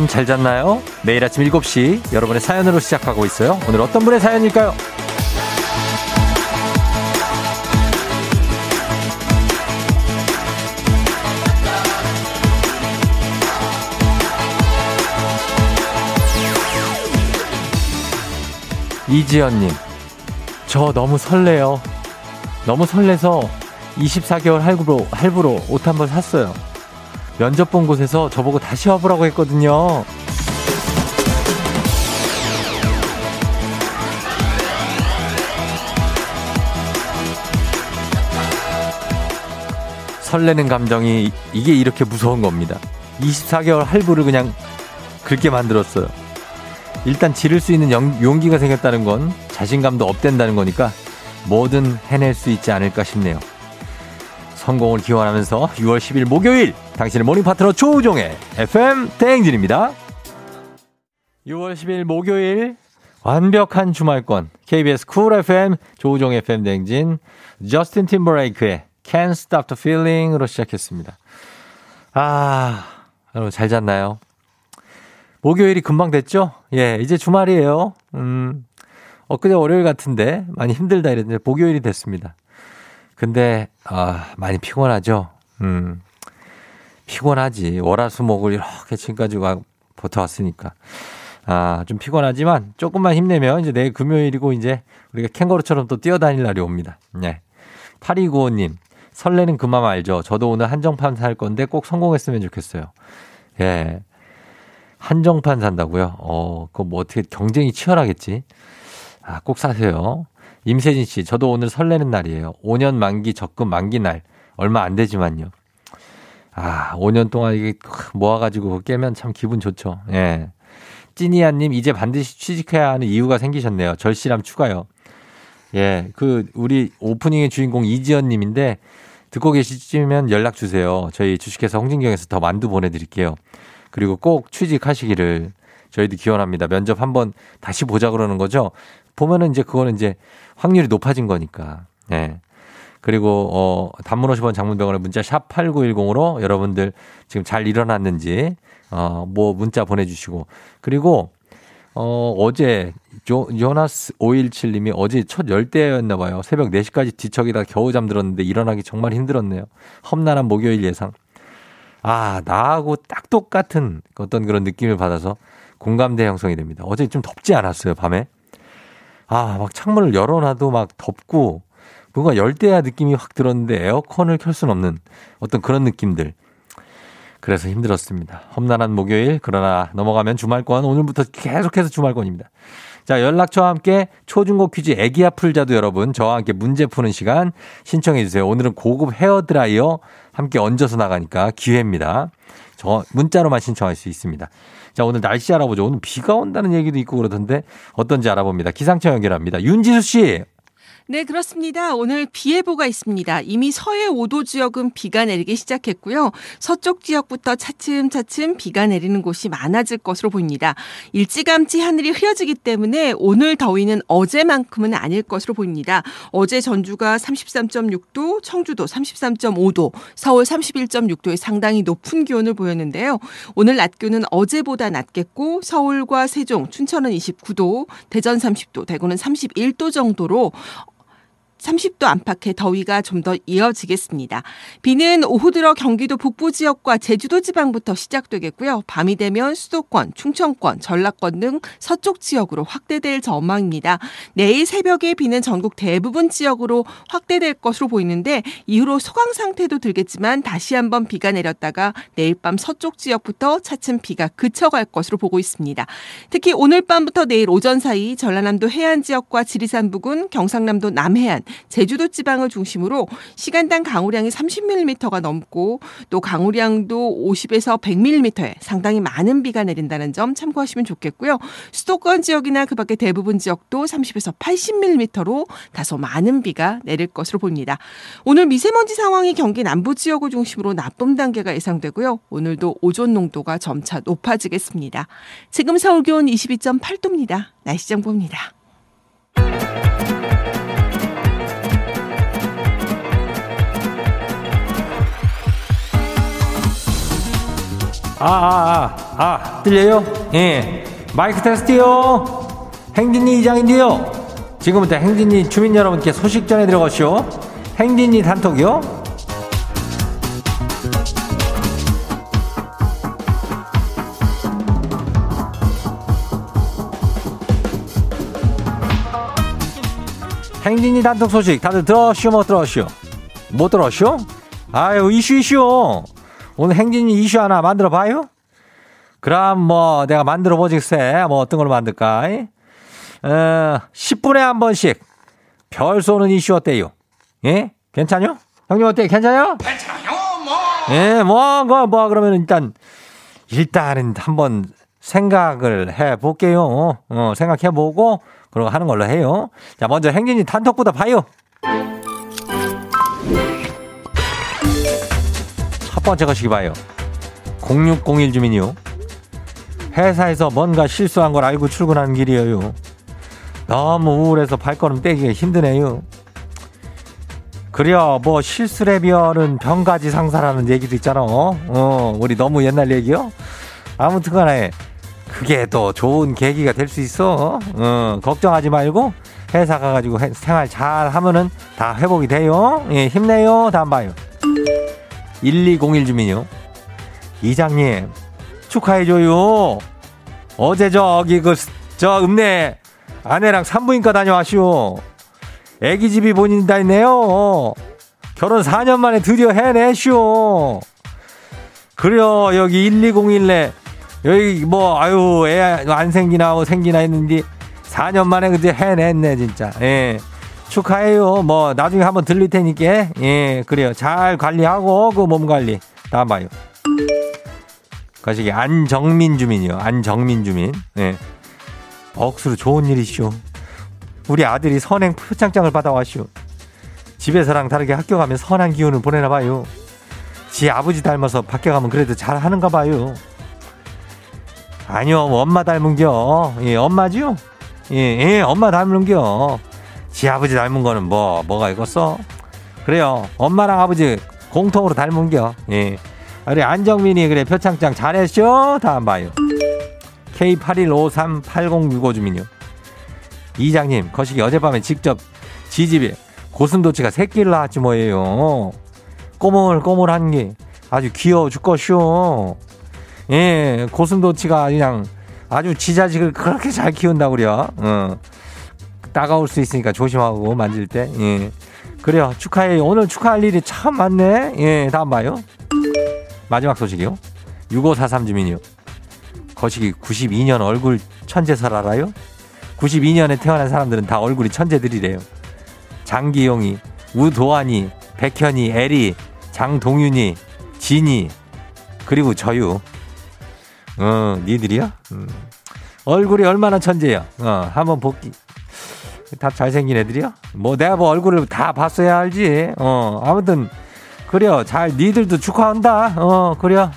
여러분 잘 잤나요? 매일 아침 7시 여러분의 사연으로 시작하고 있어요. 오늘 어떤 분의 사연일까요? 이지연님, 저 너무 설레요. 너무 설레서 24개월 할부로, 할부로 옷한번 샀어요. 면접 본 곳에서 저보고 다시 와보라고 했거든요. 설레는 감정이 이게 이렇게 무서운 겁니다. 24개월 할부를 그냥 긁게 만들었어요. 일단 지를 수 있는 용기가 생겼다는 건 자신감도 업된다는 거니까 뭐든 해낼 수 있지 않을까 싶네요. 성공을 기원하면서 6월 10일 목요일 당신의 모닝 파트너 조우종의 FM 대행진입니다. 6월 10일 목요일 완벽한 주말권 KBS Cool FM 조우종 FM 대행진 저스틴 팀버레이크의 Can't Stop the Feeling으로 시작했습니다. 아 여러분 잘 잤나요? 목요일이 금방 됐죠? 예, 이제 주말이에요. 음, 엊그제 월요일 같은데 많이 힘들다 이랬는데 목요일이 됐습니다. 근데, 아, 많이 피곤하죠? 음, 피곤하지. 월화수목을 이렇게 지금까지 버텨왔으니까. 아, 좀 피곤하지만 조금만 힘내면 이제 내일 금요일이고 이제 우리가 캥거루처럼 또 뛰어다닐 날이 옵니다. 네. 8295님, 설레는 그맘 알죠? 저도 오늘 한정판 살 건데 꼭 성공했으면 좋겠어요. 예. 한정판 산다고요? 어, 그거 뭐 어떻게 경쟁이 치열하겠지? 아, 꼭 사세요. 임세진 씨, 저도 오늘 설레는 날이에요. 5년 만기 적금 만기 날. 얼마 안 되지만요. 아, 5년 동안 이게 모아가지고 깨면 참 기분 좋죠. 예. 찐이야님, 이제 반드시 취직해야 하는 이유가 생기셨네요. 절실함 추가요. 예, 그, 우리 오프닝의 주인공 이지연님인데, 듣고 계시면 연락 주세요. 저희 주식회사 홍진경에서 더 만두 보내드릴게요. 그리고 꼭 취직하시기를 저희도 기원합니다. 면접 한번 다시 보자 그러는 거죠. 보면은 이제 그거는 이제 확률이 높아진 거니까. 예. 네. 그리고 어 단문 50원 장문병원의 문자 샵 8910으로 여러분들 지금 잘 일어났는지 어뭐 문자 보내 주시고 그리고 어 어제 조, 요나스 517 님이 어제 첫 열대였나 봐요. 새벽 4시까지 뒤척이다 겨우 잠들었는데 일어나기 정말 힘들었네요. 험난한 목요일 예상. 아, 나하고 딱 똑같은 어떤 그런 느낌을 받아서 공감대 형성이 됩니다. 어제 좀 덥지 않았어요, 밤에? 아, 막 창문을 열어놔도 막 덥고 뭔가 열대야 느낌이 확 들었는데 에어컨을 켤 수는 없는 어떤 그런 느낌들. 그래서 힘들었습니다. 험난한 목요일, 그러나 넘어가면 주말권, 오늘부터 계속해서 주말권입니다. 자, 연락처와 함께 초중고 퀴즈 애기야 풀자도 여러분, 저와 함께 문제 푸는 시간 신청해 주세요. 오늘은 고급 헤어드라이어 함께 얹어서 나가니까 기회입니다. 저 문자로만 신청할 수 있습니다. 자, 오늘 날씨 알아보죠. 오늘 비가 온다는 얘기도 있고 그러던데 어떤지 알아봅니다. 기상청 연결합니다. 윤지수 씨. 네, 그렇습니다. 오늘 비 예보가 있습니다. 이미 서해 5도 지역은 비가 내리기 시작했고요. 서쪽 지역부터 차츰차츰 비가 내리는 곳이 많아질 것으로 보입니다. 일찌감치 하늘이 흐려지기 때문에 오늘 더위는 어제만큼은 아닐 것으로 보입니다. 어제 전주가 33.6도, 청주도 33.5도, 서울 31.6도의 상당히 높은 기온을 보였는데요. 오늘 낮 기온은 어제보다 낮겠고 서울과 세종, 춘천은 29도, 대전 30도, 대구는 31도 정도로 30도 안팎의 더위가 좀 더 이어지겠습니다. 비는 오후 들어 경기도 북부 지역과 제주도 지방부터 시작되겠고요. 밤이 되면 수도권, 충청권, 전라권 등 서쪽 지역으로 확대될 전망입니다. 내일 새벽에 비는 전국 대부분 지역으로 확대될 것으로 보이는데 이후로 소강 상태도 들겠지만 다시 한번 비가 내렸다가 내일 밤 서쪽 지역부터 차츰 비가 그쳐갈 것으로 보고 있습니다. 특히 오늘 밤부터 내일 오전 사이 전라남도 해안 지역과 지리산 부근, 경상남도 남해안, 제주도 지방을 중심으로 시간당 강우량이 30mm가 넘고 또 강우량도 50에서 100mm에 상당히 많은 비가 내린다는 점 참고하시면 좋겠고요. 수도권 지역이나 그 밖에 대부분 지역도 30에서 80mm로 다소 많은 비가 내릴 것으로 보입니다. 오늘 미세먼지 상황이 경기 남부 지역을 중심으로 나쁨 단계가 예상되고요. 오늘도 오존 농도가 점차 높아지겠습니다. 지금 서울 기온 22.8도입니다. 날씨 정보입니다. 아, 아, 아, 아, 들려요? 예. 마이크 테스트요. 행진이 이장인데요. 지금부터 행진이 주민 여러분께 소식 전해 들어가시오. 행진이 단톡이요. 행진이 단톡 소식 다들 들었슈 못 들었슈? 못 들었슈? 아유 이슈 이슈 오늘 행진이 이슈 하나 만들어 봐요? 그럼 뭐 내가 만들어 보직세 뭐 어떤 걸로 만들까? 어, 10분에 한 번씩 별 쏘는 이슈 어때요? 예? 괜찮요? 형님 어때요? 괜찮요? 괜찮아요 뭐 예, 뭐, 뭐, 뭐, 그러면 일단, 일단은 한번 생각을 해 볼게요. 어, 생각해 보고, 그러고 하는 걸로 해요. 자, 먼저 행진이 단톡부터 봐요. 첫 번째 것이기 봐요. 0601 주민이요. 회사에서 뭔가 실수한 걸 알고 출근하는 길이에요. 너무 우울해서 발걸음 떼기가 힘드네요. 그래요. 뭐 실수래별은 병가지 상사라는 얘기도 있잖아. 어, 우리 너무 옛날 얘기요. 아무튼 간에 그게 또 좋은 계기가 될 수 있어. 어, 걱정하지 말고 회사 가가지고 해- 생활 잘 하면은 다 회복이 돼요. 예, 힘내요. 다음 봐요. 1201 주민요. 이장님, 축하해줘요. 어제 저기 그, 저 읍내 아내랑 산부인과 다녀왔시오. 애기 집이 본인다 했네요. 결혼 4년 만에 드디어 해내쇼. 그래요, 여기 1201에, 여기 뭐, 아유, 애 안 생기나, 뭐 생기나 했는데, 4년 만에 그제 해냈네, 진짜. 예. 축하해요. 뭐, 나중에 한번 들릴 테니까, 예, 그래요. 잘 관리하고, 그 몸 관리. 다음 봐요. 거시기 안정민 주민이요. 안정민 주민. 예. 억수로 좋은 일이시오. 우리 아들이 선행 표창장을 받아왔슈. 집에서랑 다르게 학교 가면 선한 기운을 보내나 봐요. 지 아버지 닮아서 밖에 가면 그래도 잘 하는가 봐요. 아니요, 뭐 엄마 닮은겨. 예, 엄마지요? 예, 예, 엄마 닮은겨. 지 아버지 닮은 거는 뭐, 뭐가 있겠어? 그래요. 엄마랑 아버지 공통으로 닮은겨. 예. 우리 안정민이 그래 표창장 잘했쇼? 다음 봐요. K81538065 주민요. 이장님, 거시기 어젯밤에 직접 지집에 고슴도치가 새끼를 낳았지 뭐예요. 꼬물꼬물한 게 아주 귀여워 죽겠쇼. 예, 고슴도치가 그냥 아주 지 자식을 그렇게 잘 키운다고 그래요. 어. 따가울 수 있으니까 조심하고 만질 때. 예. 그래요. 축하해요. 오늘 축하할 일이 참 많네. 예, 다음 봐요. 마지막 소식이요. 6543 주민이요. 거시기 92년 얼굴 천재설 알아요? 92년에 태어난 사람들은 다 얼굴이 천재들이래요. 장기용이, 우도환이, 백현이, 에리, 장동윤이, 진이, 그리고 저유. 어, 니들이야? 음. 얼굴이 얼마나 천재야? 어, 한번 볼기. 다 잘생긴 애들이야? 뭐 내가 뭐 얼굴을 다 봤어야 알지. 어, 아무튼 그래요. 잘 니들도 축하한다. 어, 그래요.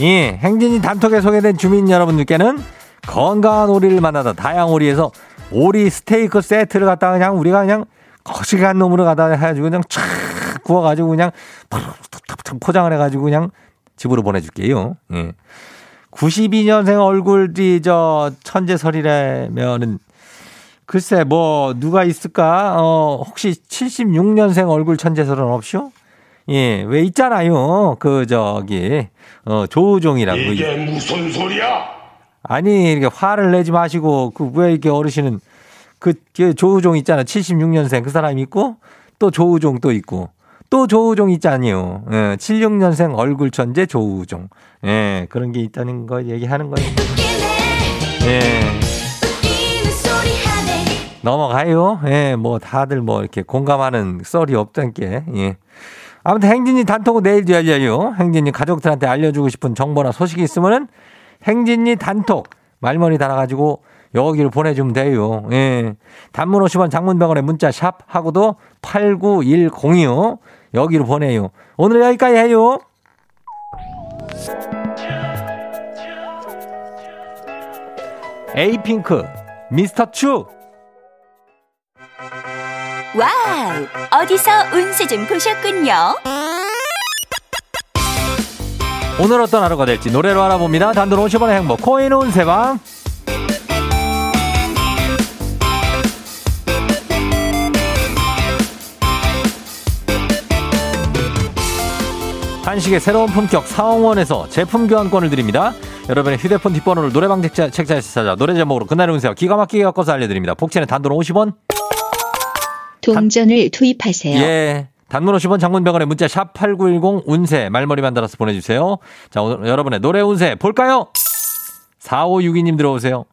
예, 행진이 단톡에 소개된 주민 여러분들께는 건강한 오리를 만나다 다양오리에서 오리 스테이크 세트를 갖다가 그냥 우리가 그냥 거시기한 놈으로 갖다 해가지고 그냥 촥 구워가지고 그냥 포장을 해가지고 그냥 집으로 보내줄게요. 예. 92년생 얼굴이 저 천재설이라면은 글쎄 뭐 누가 있을까? 어 혹시 76년생 얼굴 천재설은 없쇼? 예, 왜 있잖아요. 그 저기 어 조우종이라고 이게 무슨 소리야? 아니 이렇게 화를 내지 마시고 그 왜 이렇게 어르신은 그, 그 조우종 있잖아 76년생 그 사람 있고 또 조우종 또 있고 또 조우종 있잖아요. 예, 76년생 얼굴 천재 조우종. 예, 그런 게 있다는 거 얘기하는 거예요. 예. 넘어가요. 예, 뭐 다들 뭐 이렇게 공감하는 썰이 없던 게. 예. 아무튼 행진이 단톡은 내일도 열려요. 행진이 가족들한테 알려주고 싶은 정보나 소식이 있으면은 행진이 단톡 말머리 달아가지고 여기로 보내주면 돼요. 예. 단문 50원 장문병원에 문자 샵 하고도 89102요. 여기로 보내요. 오늘 여기까지 해요. 에이핑크 미스터 추 와우! 어디서 운세 좀 보셨군요. 오늘 어떤 하루가 될지 노래로 알아봅니다. 단돈 50원의 행복 코인 운세방. 한식의 새로운 품격 사홍원에서 제품 교환권을 드립니다. 여러분의 휴대폰 뒷번호를 노래방 책자, 책자에서 찾아 노래 제목으로 그날의 운세와 기가 막히게 엮어서 알려드립니다. 복채는 단돈 50원. 동전을 투입하세요. 예. 단문 50원 장문병원의 문자 샵 8910 운세 말머리 만들어서 보내주세요. 자, 오늘 여러분의 노래 운세 볼까요? 4562님 들어오세요.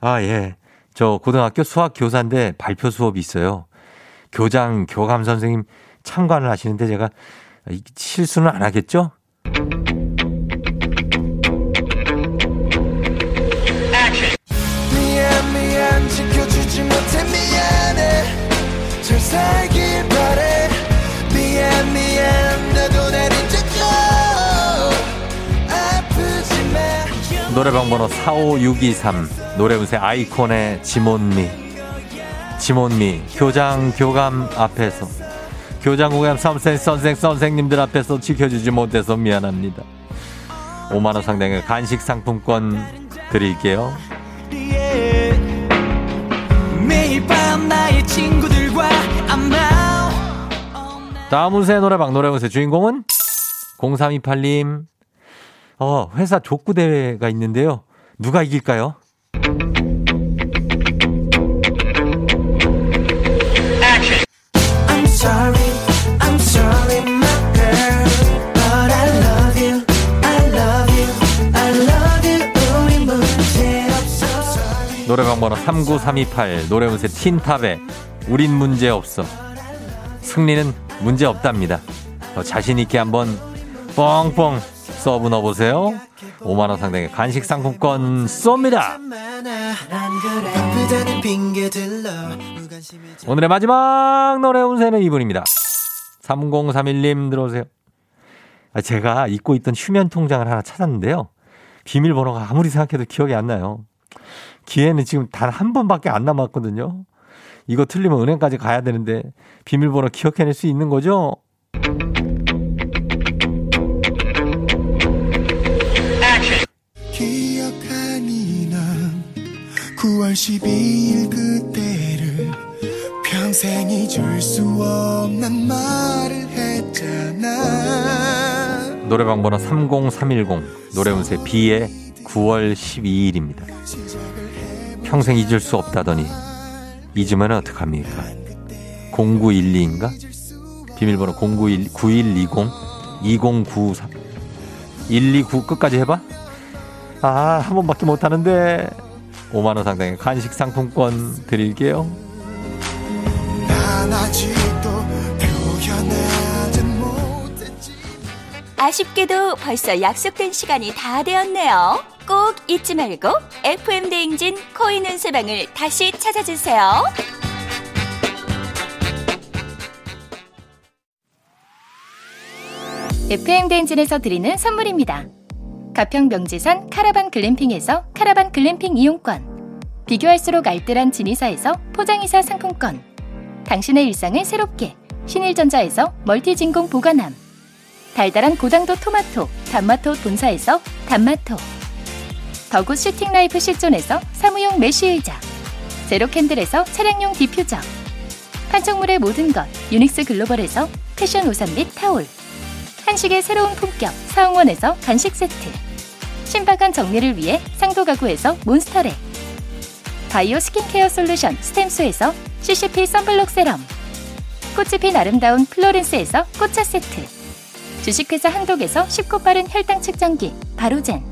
아, 예. 저 고등학교 수학 교사인데 발표 수업이 있어요. 교장, 교감 선생님 참관을 하시는데 제가 실수는 안 하겠죠? 노래방 번호 45623 노래 운세 아이콘의 지몬미. 지몬미 교장 교감 앞에서 교장 교감 선생 선생 선생님들 앞에서 지켜주지 못해서 미안합니다. 5만 원 상당의 간식 상품권 드릴게요. 다음 운세 노래방 노래 운세 주인공은 0328님. 어 회사 족구 대회가 있는데요. 누가 이길까요? I'm 노래방 번호 39328 노래 운세 틴탑에 우린 문제 없어. 승리는 문제 없답니다. 더 자신 있게 한번 뻥뻥 서브 넣어보세요. 5만원 상당의 간식 상품권 쏩니다. 오늘의 마지막 노래 운세는 이분입니다. 3031님 들어오세요. 아, 제가 잊고 있던 휴면 통장을 하나 찾았는데요. 비밀번호가 아무리 생각해도 기억이 안 나요 기회는 지금 단 한 번밖에 안 남았거든요 이거 틀리면 은행까지 가야 되는데 비밀번호 기억해낼 수 있는 거죠? 기억하니 난 9월 12일 그때를 평생 잊을 수 없는 말을 했잖아 노래방 번호 30310 노래 운세 B의 9월 12일입니다. 평생 잊을 수 없다더니 잊으면 어떡합니까? 0912인가? 비밀번호 091 9120 2093 129 끝까지 해봐? 아, 한 번밖에 못 하는데 5만원 상당의 간식 상품권 드릴게요. 아쉽게도 벌써 약속된 시간이 다 되었네요. 꼭 잊지 말고 FM 대행진 코인 운세방을 다시 찾아주세요. FM 대행진에서 드리는 선물입니다. 가평 명지산 카라반 글램핑에서 카라반 글램핑 이용권. 비교할수록 알뜰한 진이사에서 포장이사 상품권. 당신의 일상을 새롭게 신일전자에서 멀티진공 보관함. 달달한 고당도 토마토 단마토 본사에서 단마토. The Good Sitting Life 실존에서 사무용 메쉬 의자. 제로캔들에서 차량용 디퓨저. 판촉물의 모든 것 유닉스 글로벌에서 패션 우산 및 타올. 한식의 새로운 품격 사홍원에서 간식 세트 신박한 정리를 위해 상도 가구에서 몬스터랩 바이오 스킨케어 솔루션 스템수에서 CCP 선블록 세럼 꽃이 핀 아름다운 플로렌스에서 꽃차 세트 주식회사 한독에서 쉽고 빠른 혈당 측정기 바로젠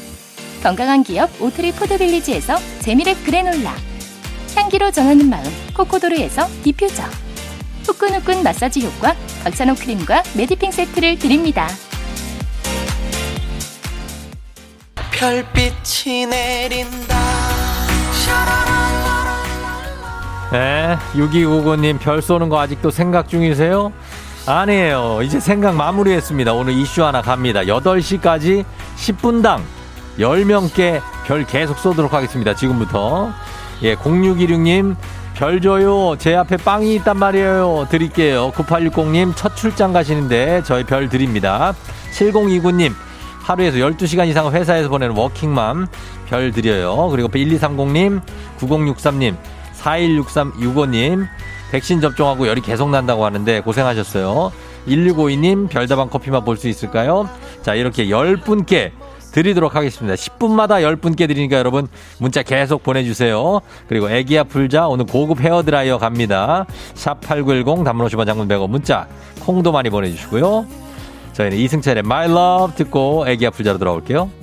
건강한 기업 오트리 푸드빌리지에서 재미랩 그래놀라 향기로 전하는 마음 코코도르에서 디퓨저 후끈후끈 마사지 효과 박찬호 크림과 메디핑 세트를 드립니다. 별빛이 내린다 네, 6259님 별 쏘는 거 아직도 생각 중이세요? 아니에요. 이제 생각 마무리했습니다. 오늘 이슈 하나 갑니다. 8시까지 10분당 10명께 별 계속 쏘도록 하겠습니다. 지금부터. 예, 0616님 별 줘요. 제 앞에 빵이 있단 말이에요. 드릴게요. 9860님 첫 출장 가시는데 저희 별 드립니다. 7029님 하루에서 12시간 이상 회사에서 보내는 워킹맘 별 드려요. 그리고 1230님, 9063님, 416365님 백신 접종하고 열이 계속 난다고 하는데 고생하셨어요. 1652님 별다방 커피만 볼 수 있을까요? 자 이렇게 10분께 드리도록 하겠습니다. 10분마다 10분께 드리니까 여러분 문자 계속 보내주세요. 그리고 애기야 풀자 오늘 고급 헤어드라이어 갑니다. 샵 8910 단문 50원 장문 100원 문자 콩도 많이 보내주시고요. 저희는 이승철의 My Love 듣고 애기야 풀자로 돌아올게요.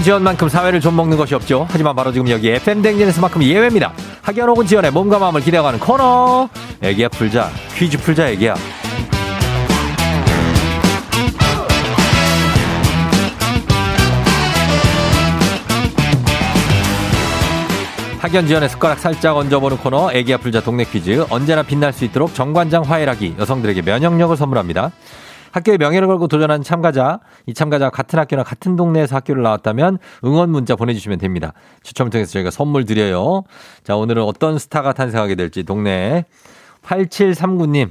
학연 지원만큼 사회를 좀 먹는 것이 없죠. 하지만 바로 지금 여기 FM 댕진에서만큼 예외입니다. 학연 혹은 지원의 몸과 마음을 기대어가는 코너. 애기야 풀자. 퀴즈 풀자 애기야. 학연 지원의 숟가락 살짝 얹어보는 코너 애기야 풀자 동네 퀴즈 언제나 빛날 수 있도록 정관장 화해락이 여성들에게 면역력을 선물합니다. 학교의 명예를 걸고 도전한 참가자, 이 참가자가 같은 학교나 같은 동네에서 학교를 나왔다면 응원 문자 보내주시면 됩니다. 추첨을 통해서 저희가 선물 드려요. 자, 오늘은 어떤 스타가 탄생하게 될지 동네 8739님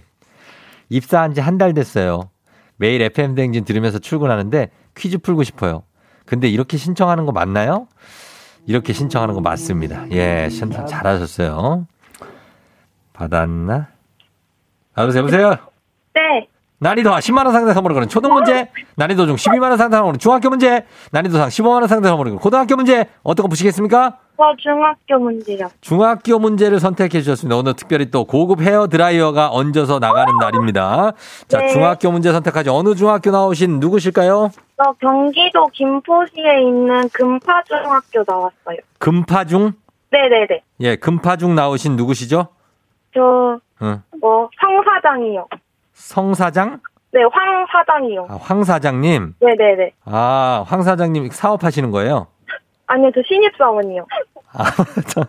입사한 지 한 달 됐어요. 매일 FM 대행진 들으면서 출근하는데 퀴즈 풀고 싶어요. 근데 이렇게 신청하는 거 맞나요? 이렇게 신청하는 거 맞습니다. 예, 신청 잘하셨어요. 받았나? 아, 여보세요? 여보세요? 네. 난이도 10만원 상당 선물을 거는 초등 문제, 난이도 중 12만원 상당 거는 중학교 문제, 난이도 상 15만원 상당 선물을 거는 고등학교 문제, 어떤 거 보시겠습니까? 저 중학교 문제요. 중학교 문제를 선택해 주셨습니다. 오늘 특별히 또 고급 헤어 드라이어가 얹어서 나가는 날입니다. 자, 네. 중학교 문제 선택하지 어느 중학교 나오신 누구실까요? 저 경기도 김포시에 있는 금파중학교 나왔어요. 금파중? 네네네. 예, 금파중 나오신 누구시죠? 저, 응. 뭐, 황사장이요. 성 사장? 네, 황 사장이요. 아, 황 사장님. 네네네. 아, 황 사장님 사업하시는 거예요? 아니요, 저 신입사원이요. 아, 저,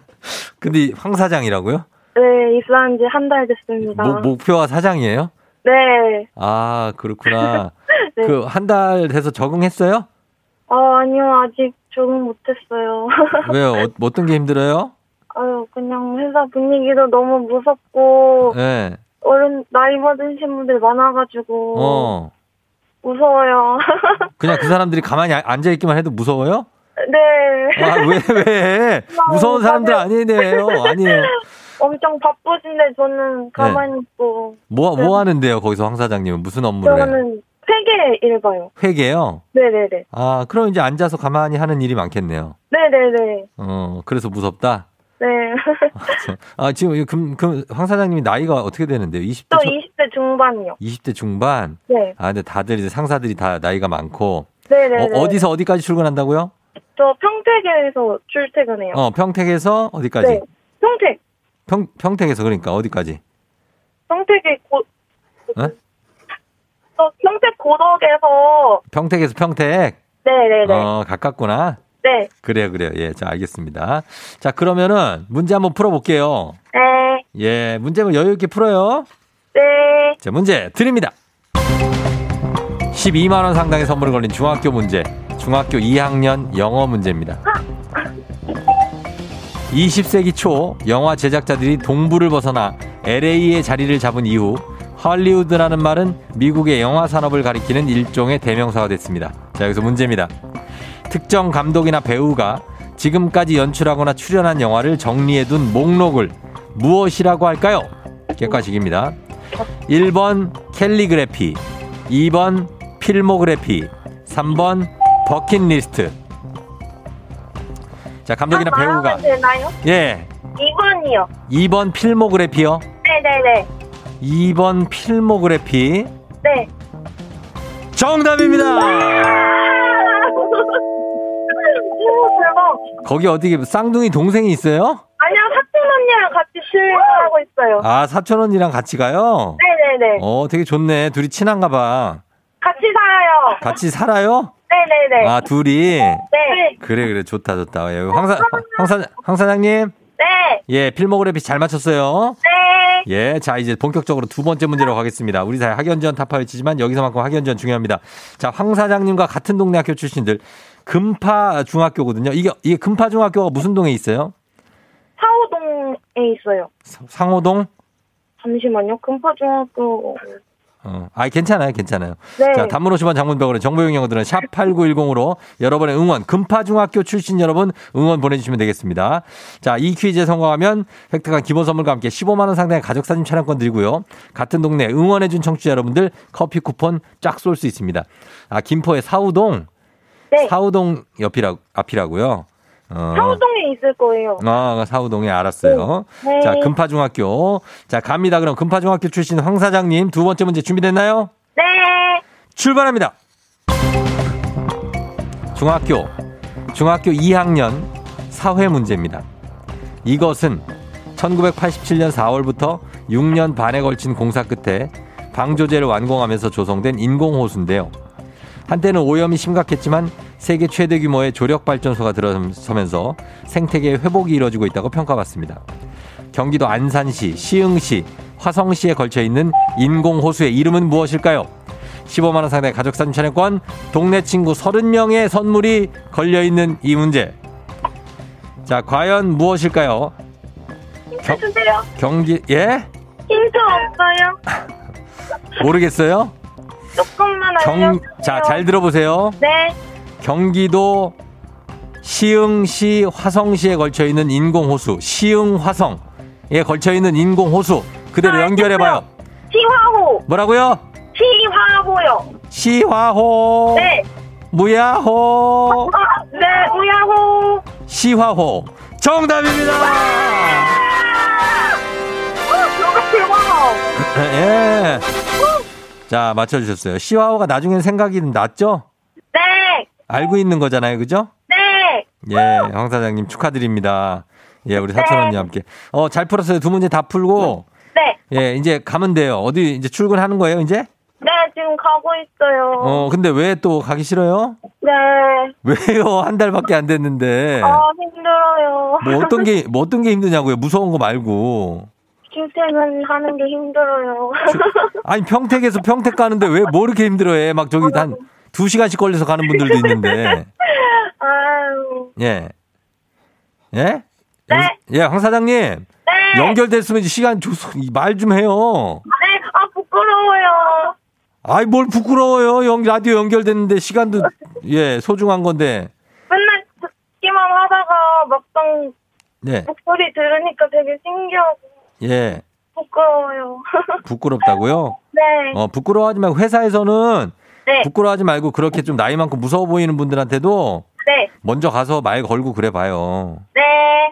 근데 황 사장이라고요? 네, 입사한 지 한 달 됐습니다. 목, 목표와 사장이에요? 네. 아, 그렇구나. 네. 그 한 달 돼서 적응했어요? 어, 아니요, 아직 적응 못했어요. 왜요? 어, 어떤 게 힘들어요? 아유, 그냥 회사 분위기도 너무 무섭고, 예. 어른, 나이 받으신 분들 많아가지고, 어. 무서워요. 그냥 그 사람들이 가만히 아- 앉아 있기만 해도 무서워요? 네. 아, 왜, 왜? 무서운 사람들 아니네요. 아니에요. 엄청 바쁘신데 저는 가만히 있고 뭐, 뭐 하는데요, 거기서 황 사장님은? 무슨 업무를 해요? 저는 회계 읽어요. 회계요? 네네네. 아, 그럼 이제 앉아서 가만히 하는 일이 많겠네요. 네네네. 어, 그래서 무섭다? 네. 아, 지금, 이 금, 금, 황 사장님이 나이가 어떻게 되는데요? 20대, 저 초, 20대 중반이요. 20대 중반? 네. 아, 근데 다들 이제 상사들이 다 나이가 많고, 네네네. 어, 디서 어디까지 출근한다고요? 저 평택에서 출퇴근해요. 어, 평택에서 어디까지? 네. 평택. 평, 평택에서 그러니까 어디까지? 평택에 고, 어? 저 평택 고덕에서 평택에서 평택. 네네네. 어, 가깝구나. 네. 그래요, 그래요. 예, 자, 알겠습니다. 자, 그러면은 문제 한번 풀어볼게요. 네. 예, 문제를 여유 있게 풀어요. 네. 자, 문제 드립니다. 12만 원 상당의 선물을 걸린 중학교 문제. 중학교 2학년 영어 문제입니다. 20세기 초 영화 제작자들이 동부를 벗어나 LA의 자리를 잡은 이후 할리우드라는 말은 미국의 영화 산업을 가리키는 일종의 대명사가 됐습니다. 자, 여기서 문제입니다. 특정 감독이나 배우가 지금까지 연출하거나 출연한 영화를 정리해둔 목록을 무엇이라고 할까요? 객관식입니다. 1번 캘리그래피, 2번 필모그래피, 3번 버킷리스트. 자, 감독이나 배우가 말하면 되나요? 예. 2번이요. 2번 필모그래피요. 네 네 네. 2번 필모그래피. 네. 정답입니다. 오, 대박. 거기 어디 쌍둥이 동생이 있어요? 아니요, 사촌 언니랑 같이 출근하고 있어요. 아, 사촌 언니랑 같이 가요? 네네네. 어, 되게 좋네. 둘이 친한가 봐. 같이 살아요. 같이 살아요? 네네네. 아, 둘이. 네. 그래, 그래. 좋다, 좋다. 예, 황사, 황사, 황사장님. 네. 예, 필모그래피 잘 맞췄어요. 네. 예, 자, 이제 본격적으로 두 번째 문제로 가겠습니다. 우리 사회 학연지원 타파 외치지만 여기서만큼 학연지원 중요합니다. 자, 황 사장님과 같은 동네 학교 출신들. 금파 중학교거든요. 이게, 이게 금파 중학교가 무슨 동에 있어요? 사호동에 있어요. 사- 상호동? 잠시만요. 금파 중학교. 어, 아, 괜찮아요, 괜찮아요. 네. 자, 단문 50원 장문병원의 정보용 영어들은 샵8910으로 여러분의 응원, 금파중학교 출신 여러분 응원 보내주시면 되겠습니다. 자, 이 퀴즈에 성공하면 획득한 기본 선물과 함께 15만원 상당의 가족사진 촬영권 드리고요. 같은 동네 응원해준 청취자 여러분들 커피 쿠폰 쫙 쏠 수 있습니다. 아, 김포의 사우동? 네. 사우동 옆이라, 앞이라고요? 어. 사호동에 있을 거예요. 아, 사우동에 알았어요. 네. 자, 금파중학교. 자, 갑니다. 그럼 금파중학교 출신 황 사장님 두 번째 문제 준비됐나요? 네. 출발합니다. 중학교, 중학교 2학년 사회 문제입니다. 이것은 1987년 4월부터 6년 반에 걸친 공사 끝에 방조제를 완공하면서 조성된 인공호수인데요. 한때는 오염이 심각했지만 세계 최대 규모의 조력 발전소가 들어서면서 생태계의 회복이 이뤄지고 있다고 평가받습니다. 경기도 안산시, 시흥시, 화성시에 걸쳐 있는 인공 호수의 이름은 무엇일까요? 15만 원 상당의 가족 사진 촬영권, 동네 친구 30명의 선물이 걸려 있는 이 문제. 자, 과연 무엇일까요? 경. 경기 예? 힌트 없어요? 모르겠어요? 조금만 경 알려주세요. 자, 잘 들어보세요. 네. 경기도 시흥시 화성시에 걸쳐 있는 인공호수 시흥 화성에 걸쳐 있는 인공호수 그대로 아, 연결해 봐요. 시화호. 뭐라고요? 시화호요. 시화호 네. 무야호 아, 네. 우야호. 시화호 정답입니다. 어, 저거 대박. 예. 자 맞춰주셨어요. 시화호가 나중엔 생각이 났죠? 네. 알고 있는 거잖아요, 그죠? 네. 예, 황 사장님 축하드립니다. 예, 우리 사촌 언니 함께. 어, 잘 풀었어요. 두 문제 다 풀고. 네. 예, 이제 가면 돼요. 어디 이제 출근하는 거예요, 이제? 네, 지금 가고 있어요. 어, 근데 왜 또 가기 싫어요? 네. 왜요? 한 달밖에 안 됐는데. 아, 힘들어요. 뭐 어떤 게, 뭐 어떤 게 힘드냐고요? 무서운 거 말고. 출퇴근하는 게 힘들어요. 아니, 평택에서 평택 가는데 왜 뭐 이렇게 힘들어 해? 막 저기 한 두 시간씩 걸려서 가는 분들도 있는데. 아유. 예. 예? 네. 예, 황 사장님. 네. 연결됐으면 시간 좀, 말좀 해요. 네. 아, 부끄러워요. 아이, 뭘 부끄러워요. 연, 라디오 연결됐는데 시간도, 예, 소중한 건데. 맨날 듣기만 하다가 막상 네. 목소리 들으니까 되게 신기하고 예. 부끄러워요. 부끄럽다고요? 네. 어, 부끄러워하지 말고 회사에서는 네. 부끄러워하지 말고 그렇게 좀 나이 많고 무서워 보이는 분들한테도 네. 먼저 가서 말 걸고 그래 봐요. 네.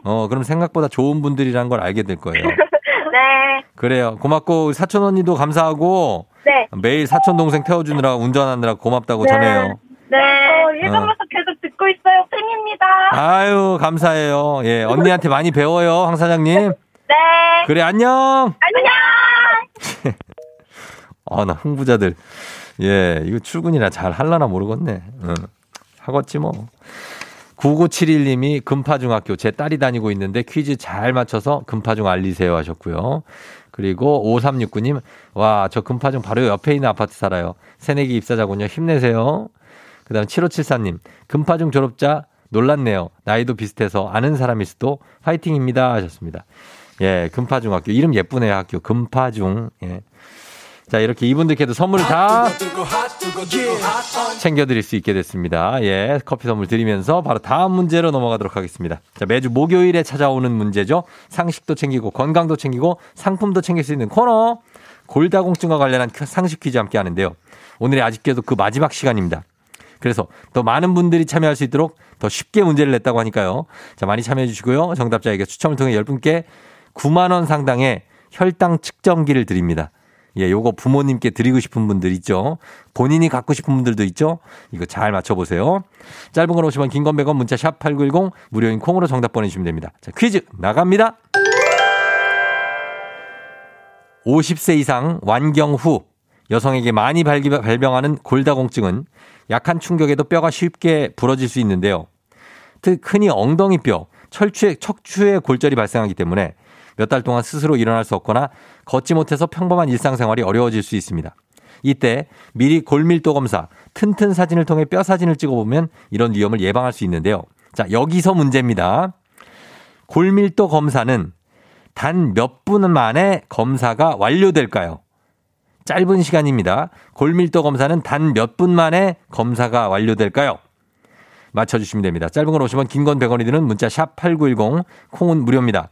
어, 그럼 생각보다 좋은 분들이란 걸 알게 될 거예요. 네. 그래요. 고맙고 사촌 언니도 감사하고 네. 매일 사촌 동생 태워 주느라 운전하느라 고맙다고 네. 전해요. 네. 예전부터 계속 듣고 있어요. 팬입니다. 아유, 감사해요. 예, 언니한테 많이 배워요, 황 사장님. 네. 그래, 안녕! 안녕. 아, 나 흥부자들. 예, 이거 출근이나 잘 할라나 모르겠네. 응. 하겠지 뭐. 9971님이 금파중학교 제 딸이 다니고 있는데 퀴즈 잘 맞춰서 금파중 알리세요 하셨고요. 그리고 5369님, 와, 저 금파중 바로 옆에 있는 아파트 살아요. 새내기 입사자군요. 힘내세요. 그 다음 7574님, 금파중 졸업자 놀랐네요. 나이도 비슷해서 아는 사람일 수도 화이팅입니다 하셨습니다. 예, 금파중학교. 이름 예쁘네요, 학교. 금파중. 예. 자, 이렇게 이분들께도 선물을 다 챙겨드릴 수 있게 됐습니다. 예, 커피 선물 드리면서 바로 다음 문제로 넘어가도록 하겠습니다. 자, 매주 목요일에 찾아오는 문제죠. 상식도 챙기고 건강도 챙기고 상품도 챙길 수 있는 코너. 골다공증과 관련한 상식 퀴즈 함께 하는데요. 오늘이 아쉽게도 그 마지막 시간입니다. 그래서 더 많은 분들이 참여할 수 있도록 더 쉽게 문제를 냈다고 하니까요. 자, 많이 참여해 주시고요. 정답자에게 추첨을 통해 10분께 9만원 상당의 혈당 측정기를 드립니다. 예, 요거 부모님께 드리고 싶은 분들 있죠. 본인이 갖고 싶은 분들도 있죠. 이거 잘 맞춰보세요. 짧은 건 50원, 긴건 100원, 문자 샵 8910, 무료인 콩으로 정답 보내주시면 됩니다. 자, 퀴즈 나갑니다. 50세 이상 완경 후 여성에게 많이 발병하는 골다공증은 약한 충격에도 뼈가 쉽게 부러질 수 있는데요. 특 흔히 엉덩이뼈, 철추의 척추에 골절이 발생하기 때문에 몇 달 동안 스스로 일어날 수 없거나 걷지 못해서 평범한 일상생활이 어려워질 수 있습니다. 이때 미리 골밀도 검사, 튼튼 사진을 통해 뼈 사진을 찍어보면 이런 위험을 예방할 수 있는데요. 자, 여기서 문제입니다. 골밀도 검사는 단 몇 분 만에 검사가 완료될까요? 짧은 시간입니다. 골밀도 검사는 단 몇 분 만에 검사가 완료될까요? 맞춰주시면 됩니다. 짧은 건 50원, 긴 건 100원이 드는 문자 샵 8910, 콩은 무료입니다.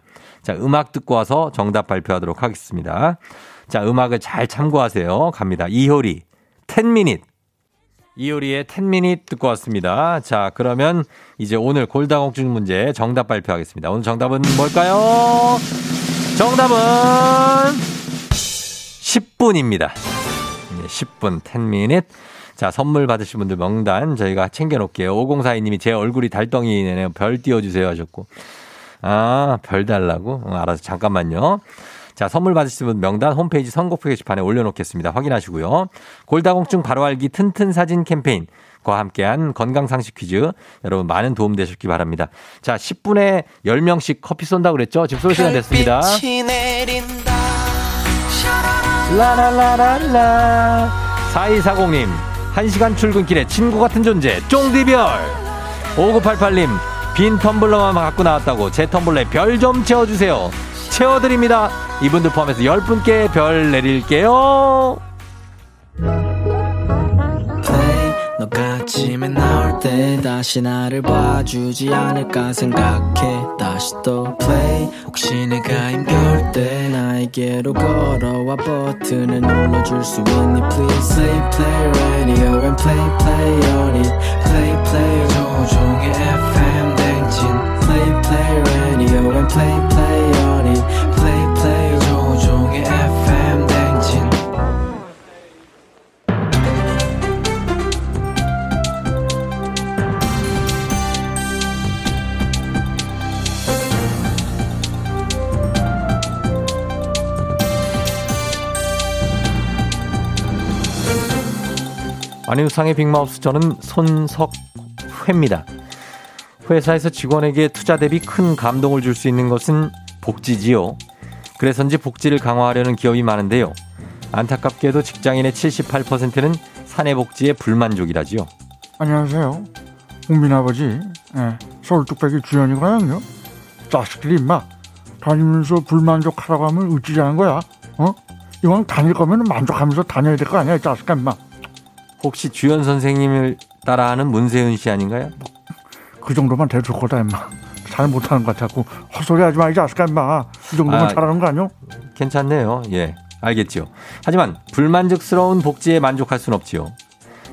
자, 음악 듣고 와서 정답 발표하도록 하겠습니다. 자, 음악을 잘 참고하세요. 갑니다. 이효리, 10미닛. 이효리의 10미닛 듣고 왔습니다. 자, 그러면 이제 오늘 골다공증 문제 정답 발표하겠습니다. 오늘 정답은 뭘까요? 정답은 10분입니다. 네, 10분, 10미닛. 자, 선물 받으신 분들 명단 저희가 챙겨놓을게요. 5042님이 제 얼굴이 달덩이네요. 별 띄워주세요 하셨고. 아, 별 달라고? 어, 알아서 잠깐만요. 자, 선물 받으신 분 명단 홈페이지 선곡표 게시판에 올려놓겠습니다. 확인하시고요. 골다공증 바로 알기 튼튼 사진 캠페인. 과 함께한 건강상식 퀴즈. 여러분 많은 도움 되셨기 바랍니다. 자, 10분에 10명씩 커피 쏜다고 그랬죠? 지금 쏠 시간 됐습니다. 라라라라라. 4240님, 1시간 출근길에 친구 같은 존재, 쫑디별. 5988님, 빈 텀블러만 갖고 나왔다고 제 텀블러에 별 좀 채워주세요. 채워드립니다. 이분들 포함해서 10분께 별 내릴게요. 아침에 나올 때 다시 나를 봐주지 않을까 생각해 다시 또 play 혹시 내가 힘겨울 때 나에게로 걸어와 버튼을 눌러줄 수 있니 please play play radio and play play on it play play 조종의 FM play radio and play play on it play play 조종의 FM 댕진 안윤상의 빅마우스 저는 손석회입니다. 회사에서 직원에게 투자 대비 큰 감동을 줄 수 있는 것은 복지지요. 그래서인지 복지를 강화하려는 기업이 많은데요. 안타깝게도 직장인의 78%는 사내 복지에 불만족이라지요. 안녕하세요. 국민 아버지, 예, 서울 뚝배기 주연이거든요. 자식들이 임마 다니면서 불만족하라고 하면 어찌자는 거야? 어? 이왕 다닐 거면 만족하면서 다녀야 될 거 아니야, 이 자식아 임마. 혹시 주연 선생님을 따라하는 문세윤 씨 아닌가요? 그 정도만 돼도 좋다 임마. 잘 못하는 것 같고 헛소리 하지 마, 이 자식아 임마. 이 정도면 아, 잘하는 거 아니요? 괜찮네요. 예. 알겠지요. 하지만 불만족스러운 복지에 만족할 순 없지요.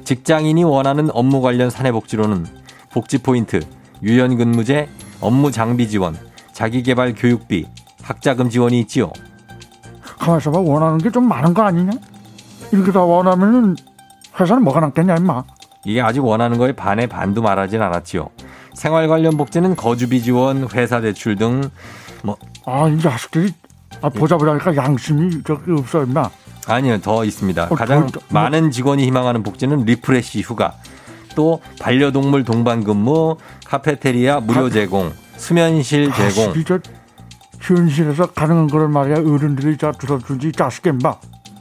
직장인이 원하는 업무 관련 사내 복지로는 복지 포인트, 유연 근무제, 업무 장비 지원, 자기 개발 교육비, 학자금 지원이 있지요. 가만 있어봐, 원하는 게 좀 많은 거 아니냐? 이렇게 다 원하면은 회사는 뭐가 남겠냐 임마. 이게 아직 원하는 거에 반의 반도 말하진 않았지요. 생활 관련 복지는 거주비 지원, 회사 대출 등 뭐 아, 이 자식들이 아, 보자 보자니까 양심이 저기 없어 임마. 아니요, 더 있습니다. 어, 가장 더, 뭐. 많은 직원이 희망하는 복지는 refresh 휴가, 또 반려동물 동반 근무, 카페테리아 무료 제공, 수면실 제공. 자식이 저 현실에서 가능한 거를 말이야 어른들이 자 들어주지 자식 임마.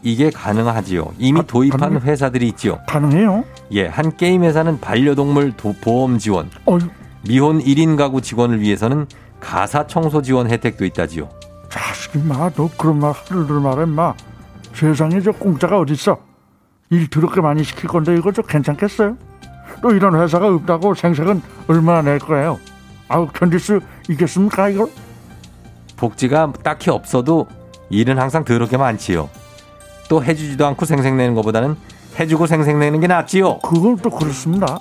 이게 가능하지요. 이미 가- 도입한 가능- 회사들이 있지요. 가능해요? 예, 한 게임 회사는 반려동물 도- 보험 지원, 어, 미혼 1인 가구 직원을 위해서는 가사 청소 지원 혜택도 있다지요. 자식이 마, 너 그런 말 하루를 말해 마. 세상에 저 공짜가 어딨어? 일 더럽게 많이 시킬 건데 이거 좀 괜찮겠어요? 또 이런 회사가 없다고 생색은 얼마나 낼 거예요? 아우 견딜 수 있겠습니까 이거? 복지가 딱히 없어도 일은 항상 더럽게 많지요. 또 해주지도 않고 생색내는 것보다는 해주고 생색내는 게 낫지요. 그건 또 그렇습니다.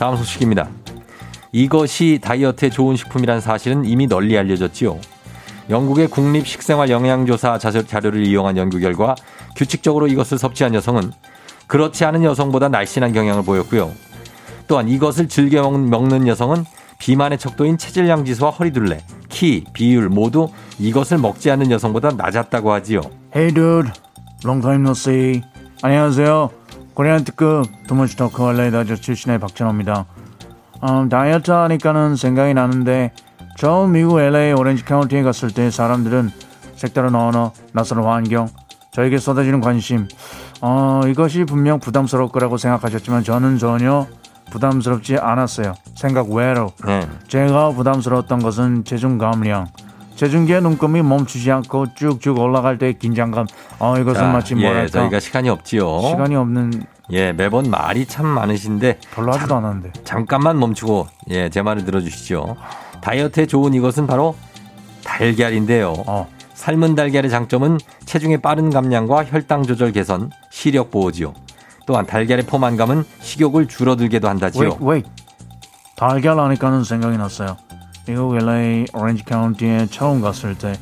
다음 소식입니다. 이것이 다이어트에 좋은 식품이라는 사실은 이미 널리 알려졌지요. 영국의 국립식생활 영양조사 자료- 자료를 이용한 연구 결과 규칙적으로 이것을 섭취한 여성은 그렇지 않은 여성보다 날씬한 경향을 보였고요. 또한 이것을 즐겨 먹- 먹는 여성은 비만의 척도인 체질량 지수와 허리둘레, 키, 비율 모두 이것을 먹지 않는 여성보다 낮았다고 하지요. Hey dude, long time no see. 안녕하세요. 코리안 특급 두머치 토크 원래 다저 출신의 박찬호입니다. 음, 다이어트 하니까는 생각이 나는데 처음 미국 LA 오렌지 카운티에 갔을 때 사람들은 색다른 언어, 낯선 환경, 저에게 쏟아지는 관심 어, 이것이 분명 부담스러울 거라고 생각하셨지만 저는 전혀 부담스럽지 않았어요. 생각 외로. 네. 제가 부담스러웠던 것은 체중 감량. 체중계의 눈금이 멈추지 않고 쭉쭉 올라갈 때의 긴장감. 어, 이것은 자, 마치 예, 뭐랄까. 저희가 시간이 없지요. 시간이 없는 예, 매번 말이 참 많으신데 별로 하지도 않았는데. 잠깐만 멈추고 예, 제 말을 들어주시죠. 다이어트에 좋은 이것은 바로 달걀인데요. 어. 삶은 달걀의 장점은 체중의 빠른 감량과 혈당 조절 개선, 시력 보호지요. 또한 달걀의 포만감은 식욕을 줄어들게도 한다지요. 웨이. 달걀 하니까는 생각이 났어요. 미국 LA 오렌지 카운티에 처음 갔을 때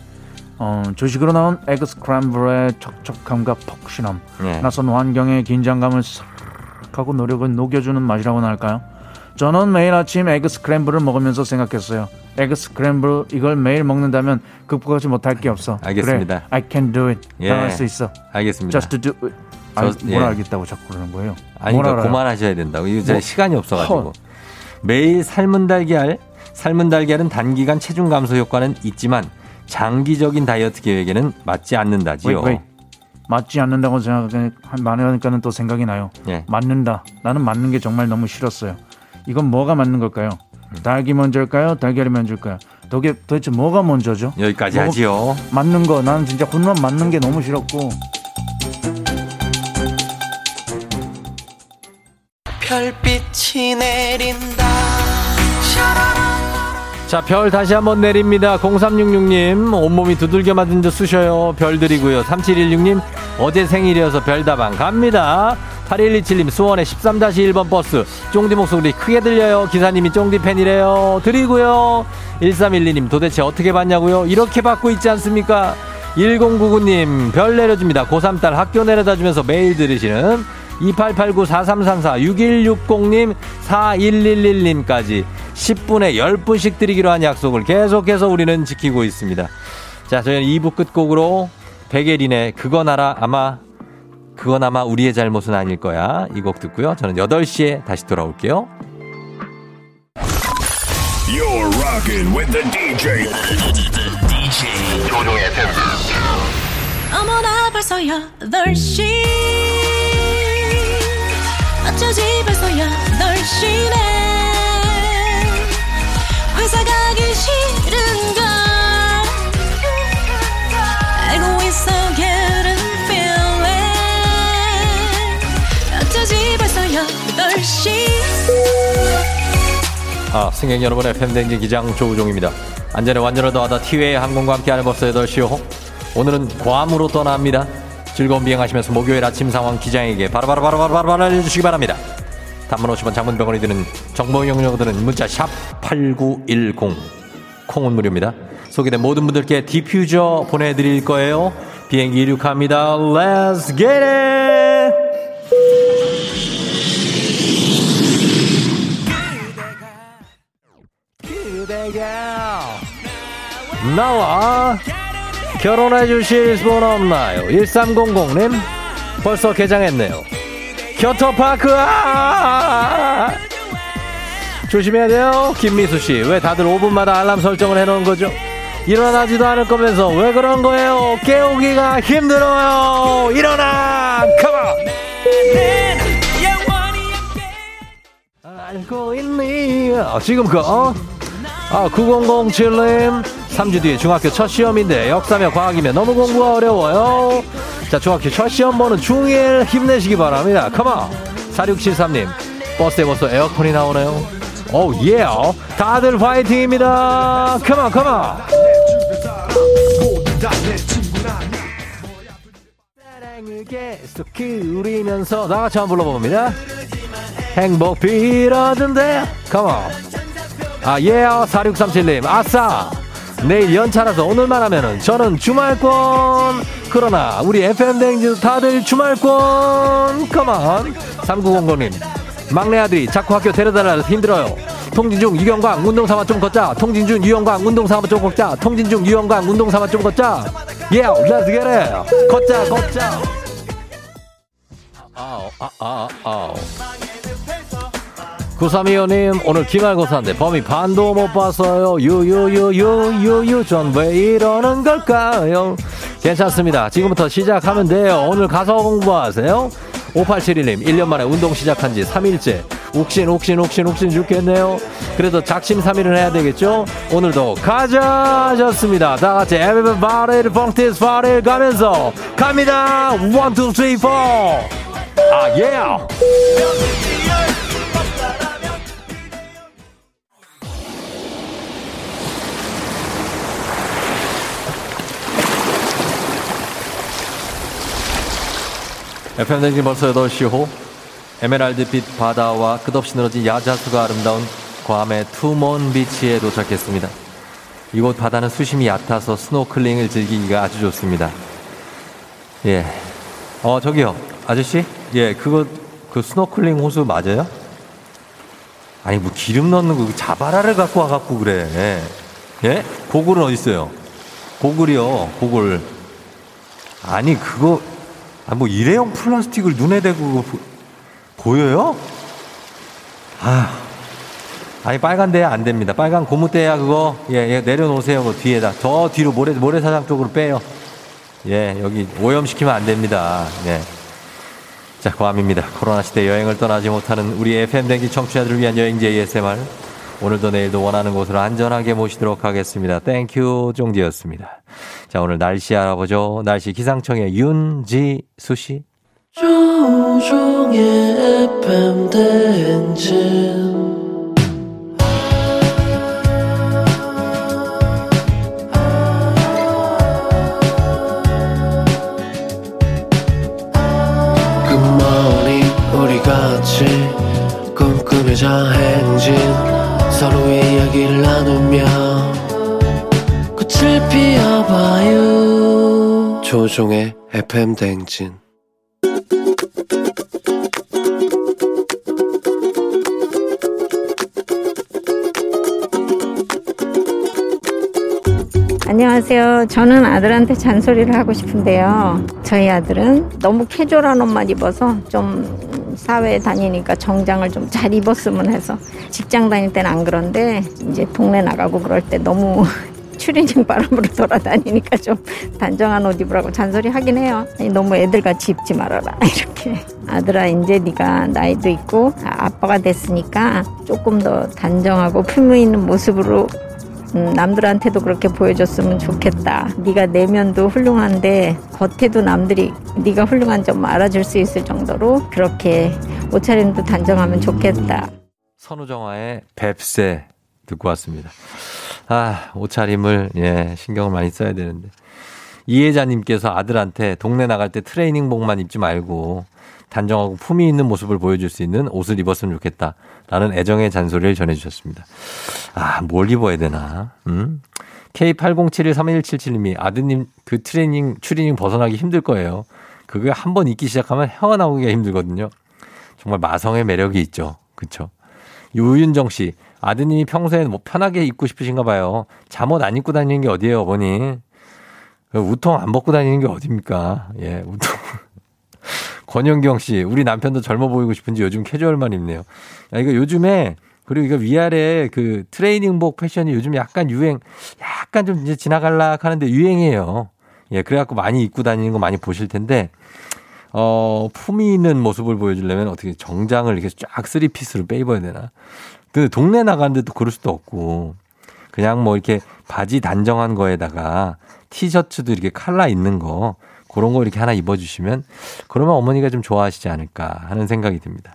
어, 조식으로 나온 에그 스크램블의 촉촉함과 폭신함 예. 낯선 환경의 긴장감을 싹 하고 노력을 녹여주는 맛이라고나 할까요? 저는 매일 아침 에그 스크램블을 먹으면서 생각했어요. 에그 스크램블 이걸 매일 먹는다면 극복하지 못할 게 없어. 알겠습니다. 그래, I can do it. 예. 나할 수 있어. 알겠습니다. Just do it. 아니, 저- 뭘 예. 알겠다고 자꾸 그러는 거예요? 아니, 뭘 그러니까? 그만하셔야 된다고. 이거 제 뭐, 시간이 없어가지고. 헐. 매일 삶은 달걀, 삶은 달걀은 단기간 체중 감소 효과는 있지만 장기적인 다이어트 계획에는 맞지 않는다지요. 웨이, 웨이. 맞지 않는다고 생각하니까 말하니까는 또 생각이 나요. 예. 맞는다. 나는 맞는 게 정말 너무 싫었어요. 이건 뭐가 맞는 걸까요? 음. 닭이 먼저일까요? 달걀이 먼저일까요? 도대, 도대체 뭐가 먼저죠? 여기까지 뭐- 하지요. 맞는 거 나는 진짜 혼만 맞는 게 너무 싫었고 별빛이 내린다 자, 별 다시 한번 내립니다. 0366님, 온몸이 두들겨 맞은 듯 쑤셔요. 별 드리고요. 3716님, 어제 생일이어서 별다방 갑니다. 8127님, 수원의 13-1번 버스. 쫑디 목소리 크게 들려요. 기사님이 쫑디 팬이래요. 드리고요. 1312님, 도대체 어떻게 받냐고요? 이렇게 받고 있지 않습니까? 1099님, 별 내려줍니다. 고3 딸 학교 내려다 주면서 매일 들으시는 2889-4334-6160님, 4111님까지 10분에 10분씩 드리기로 한 약속을 계속해서 우리는 지키고 있습니다. 자, 저희는 2부 끝곡으로 백예린의 그건 알아 아마 그건 아마 우리의 잘못은 아닐 거야. 이 곡 듣고요. 저는 8시에 다시 돌아올게요. You're rocking with the DJ. DJ 조종의 FM. 어머나 벌써 8시 어쩌지 벌써 8시네 회사 가기 싫은걸 알고 있어 getting feeling 어쩌지 벌써 8시 아, 승객 여러분의 팬댕진 기장 조우종입니다. 안전에 완전을 더하다 티웨이 항공과 함께하는 버스 8시요. 오늘은 괌으로 떠납니다. 즐거운 비행하시면서 목요일 아침 상황 기장에게 바로 바로바로 바로 바로 알려주시기 바랍니다. 단문 50원 장문 100원이 드는 정보 이용료 드는 문자 샵 8910 콩은 무료입니다. 소개된 모든 분들께 디퓨저 보내드릴 거예요. 비행기 이륙합니다. Let's get it! 나와 결혼해 주실 분 없나요? 1300님 벌써 개장했네요. 겨터파크 아! 조심해야 돼요. 김미수 씨, 왜 다들 5분마다 알람 설정을 해 놓은 거죠? 일어나지도 않을 거면서 왜 그런 거예요? 깨우기가 힘들어요. 일어나, 컴온. 알고 있니? 아, 지금 그 어? 아, 9007님. 3주 뒤에 중학교 첫 시험인데 역사며 과학이며 너무 공부가 어려워요. 자, 중학교 첫 시험 보는 중1 힘내시기 바랍니다. 컴온. 4673님. 버스에 벌써 에어컨이 나오네요. 오, 예. 다들 화이팅입니다. 컴온, 컴온. 사랑을 계속 기울이면서 다 같이 한번 불러봅니다. 행복 빌어준대. 컴온. 아, 예, 4637님. 아싸! 내일 연차라서 오늘만 하면은 저는 주말권. 그러나 우리 FM댕지 다들 주말권. 컴온. 3900님. 막내 아들이 자꾸 학교 데려다라 힘들어요. 통진중 유영광 운동 삼아 좀 걷자. 통진중 유영광 운동 삼아 좀 걷자. 통진중 유영광 운동 삼아 좀 걷자. 예, let's get it. 걷자, 걷자. 아우, 아, 아, 아우. 9325님 오늘 기말고사인데 범이 반도 못 봤어요. 유유유유유유. 전 왜 이러는 걸까요? 괜찮습니다. 지금부터 시작하면 돼요. 오늘 가서 공부하세요. 5871님 1년 만에 운동 시작한 지 3일째. 욱신 욱신 욱신 욱신 죽겠네요. 그래도 작심삼일은 해야 되겠죠? 오늘도 가자 하셨습니다. 다 같이 everybody 펑티스 파리를 가면서 갑니다. 1, 2, 3, 4 아, 예! Yeah. FM댕진 벌써 8시 호 에메랄드빛 바다와 끝없이 늘어진 야자수가 아름다운 괌의 투몬 비치에 도착했습니다. 이곳 바다는 수심이 얕아서 스노클링을 즐기기가 아주 좋습니다. 예. 어, 저기요. 아저씨? 예, 그거, 그 스노클링 호스 맞아요? 아니, 뭐 기름 넣는 거 자바라를 갖고 와갖고 그래. 예? 예? 고글은 어딨어요? 고글이요, 고글. 아니, 그거, 아, 뭐 일회용 플라스틱을 눈에 대고 보, 보여요? 아, 아니 빨간 대야 안 됩니다. 빨간 고무 대야 그거 예, 예 내려놓으세요. 그 뒤에다 저 뒤로 모래 모래사장 쪽으로 빼요. 예, 여기 오염시키면 안 됩니다. 예. 자, 괌입니다. 코로나 시대 여행을 떠나지 못하는 우리 FM 대행진 청취자들을 위한 여행지 ASMR. 오늘도 내일도 원하는 곳으로 안전하게 모시도록 하겠습니다. Thank you 종지였습니다. 자, 오늘 날씨 알아보죠. 날씨 기상청의 윤지수 씨. 우리 같이 꿈꾸며자 행진 서로의 이야기를 나누며 꽃을 피워봐요 조종의 FM 대행진 안녕하세요. 저는 아들한테 잔소리를 하고 싶은데요. 저희 아들은 너무 캐주얼한 옷만 입어서 좀 사회에 다니니까 정장을 좀 잘 입었으면 해서 직장 다닐 때는 안 그런데 이제 동네 나가고 그럴 때 너무 추리닝 바람으로 돌아다니니까 좀 단정한 옷 입으라고 잔소리 하긴 해요. 아니, 너무 애들같이 입지 말아라 이렇게. 아들아 이제 네가 나이도 있고 아빠가 됐으니까 조금 더 단정하고 품위 있는 모습으로 음, 남들한테도 그렇게 보여줬으면 좋겠다. 네가 내면도 훌륭한데 겉에도 남들이 네가 훌륭한 점 알아줄 수 있을 정도로 그렇게 옷차림도 단정하면 좋겠다. 선우정아의 뱁새 듣고 왔습니다. 아, 옷차림을, 예, 신경을 많이 써야 되는데. 이혜자님께서 아들한테 동네 나갈 때 트레이닝복만 입지 말고 단정하고 품위 있는 모습을 보여줄 수 있는 옷을 입었으면 좋겠다. 라는 애정의 잔소리를 전해주셨습니다. 아, 뭘 입어야 되나? 음? K80713177님이 아드님 그 트레이닝, 추리닝 벗어나기 힘들 거예요. 그게 한 번 입기 시작하면 헤어나오기가 힘들거든요. 정말 마성의 매력이 있죠. 그쵸? 유윤정 씨, 아드님이 평소에 뭐 편하게 입고 싶으신가 봐요. 잠옷 안 입고 다니는 게 어디예요, 어머니? 우통 안 벗고 다니는 게 어딥니까? 예, 우통. 권영경 씨, 우리 남편도 젊어 보이고 싶은지 요즘 캐주얼만 입네요. 야, 이거 요즘에 그리고 이거 위아래 그 트레이닝복 패션이 요즘 약간 유행, 약간 좀 이제 지나갈락 하는데 유행이에요. 예, 그래갖고 많이 입고 다니는 거 많이 보실 텐데, 어, 품위 있는 모습을 보여주려면 어떻게 정장을 이렇게 쫙 쓰리피스로 빼입어야 되나. 근데 동네 나가는데 도 그럴 수도 없고, 그냥 뭐 이렇게 바지 단정한 거에다가 티셔츠도 이렇게 칼라 있는 거, 그런 거 이렇게 하나 입어주시면, 그러면 어머니가 좀 좋아하시지 않을까 하는 생각이 듭니다.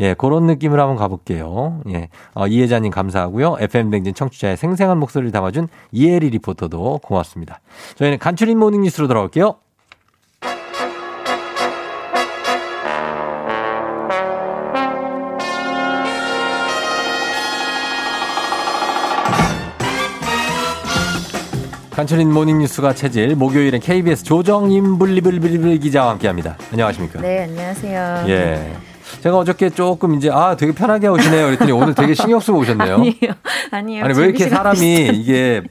예, 그런 느낌으로 한번 가볼게요. 예, 어, 이혜자님 감사하고요. FM댕진 청취자의 생생한 목소리를 담아준 이혜리 리포터도 고맙습니다. 저희는 간추린 모닝 뉴스로 돌아올게요. 간추린 모닝뉴스가 체질 목요일엔 KBS 조정임 블리블리블리 기자와 함께합니다. 안녕하십니까? 네, 안녕하세요. 예. 제가 어저께 조금 이제 아 되게 편하게 오시네요. 그랬더니 오늘 되게 신경 쓰고 오셨네요. 아니에요. 아니에요. 아니 왜 이렇게 사람이 비슷해요. 이게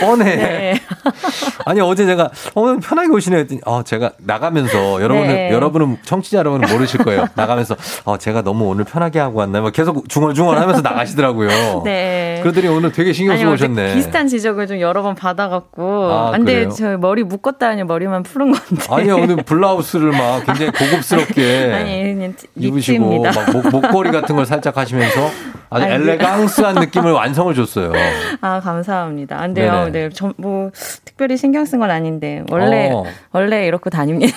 뻔해. 네. 아니 어제 제가 오늘 편하게 오시네요 했더니 어 제가 나가면서 여러분은 네. 여러분은 청취자 여러분은 모르실 거예요. 나가면서 어 제가 너무 오늘 편하게 하고 왔나요? 막 계속 중얼중얼하면서 나가시더라고요. 네. 그러더니 오늘 되게 신경 아니, 쓰고 오셨네. 비슷한 지적을 좀 여러 번 받아갖고. 아, 근데 그래요? 저 머리 묶었다 하니 머리만 푸른 건데. 아니요 오늘 블라우스를 막 굉장히 고급스럽게 아니, 입으시고. 막 목, 목걸이 같은 걸 살짝 하시면서 아주 아니, 엘레강스한 느낌을 완성을 줬어요. 아, 감사합니다. 안 돼요. 네네. 네. 저, 뭐, 특별히 신경 쓴 건 아닌데. 원래, 어. 원래 이렇게 다닙니다.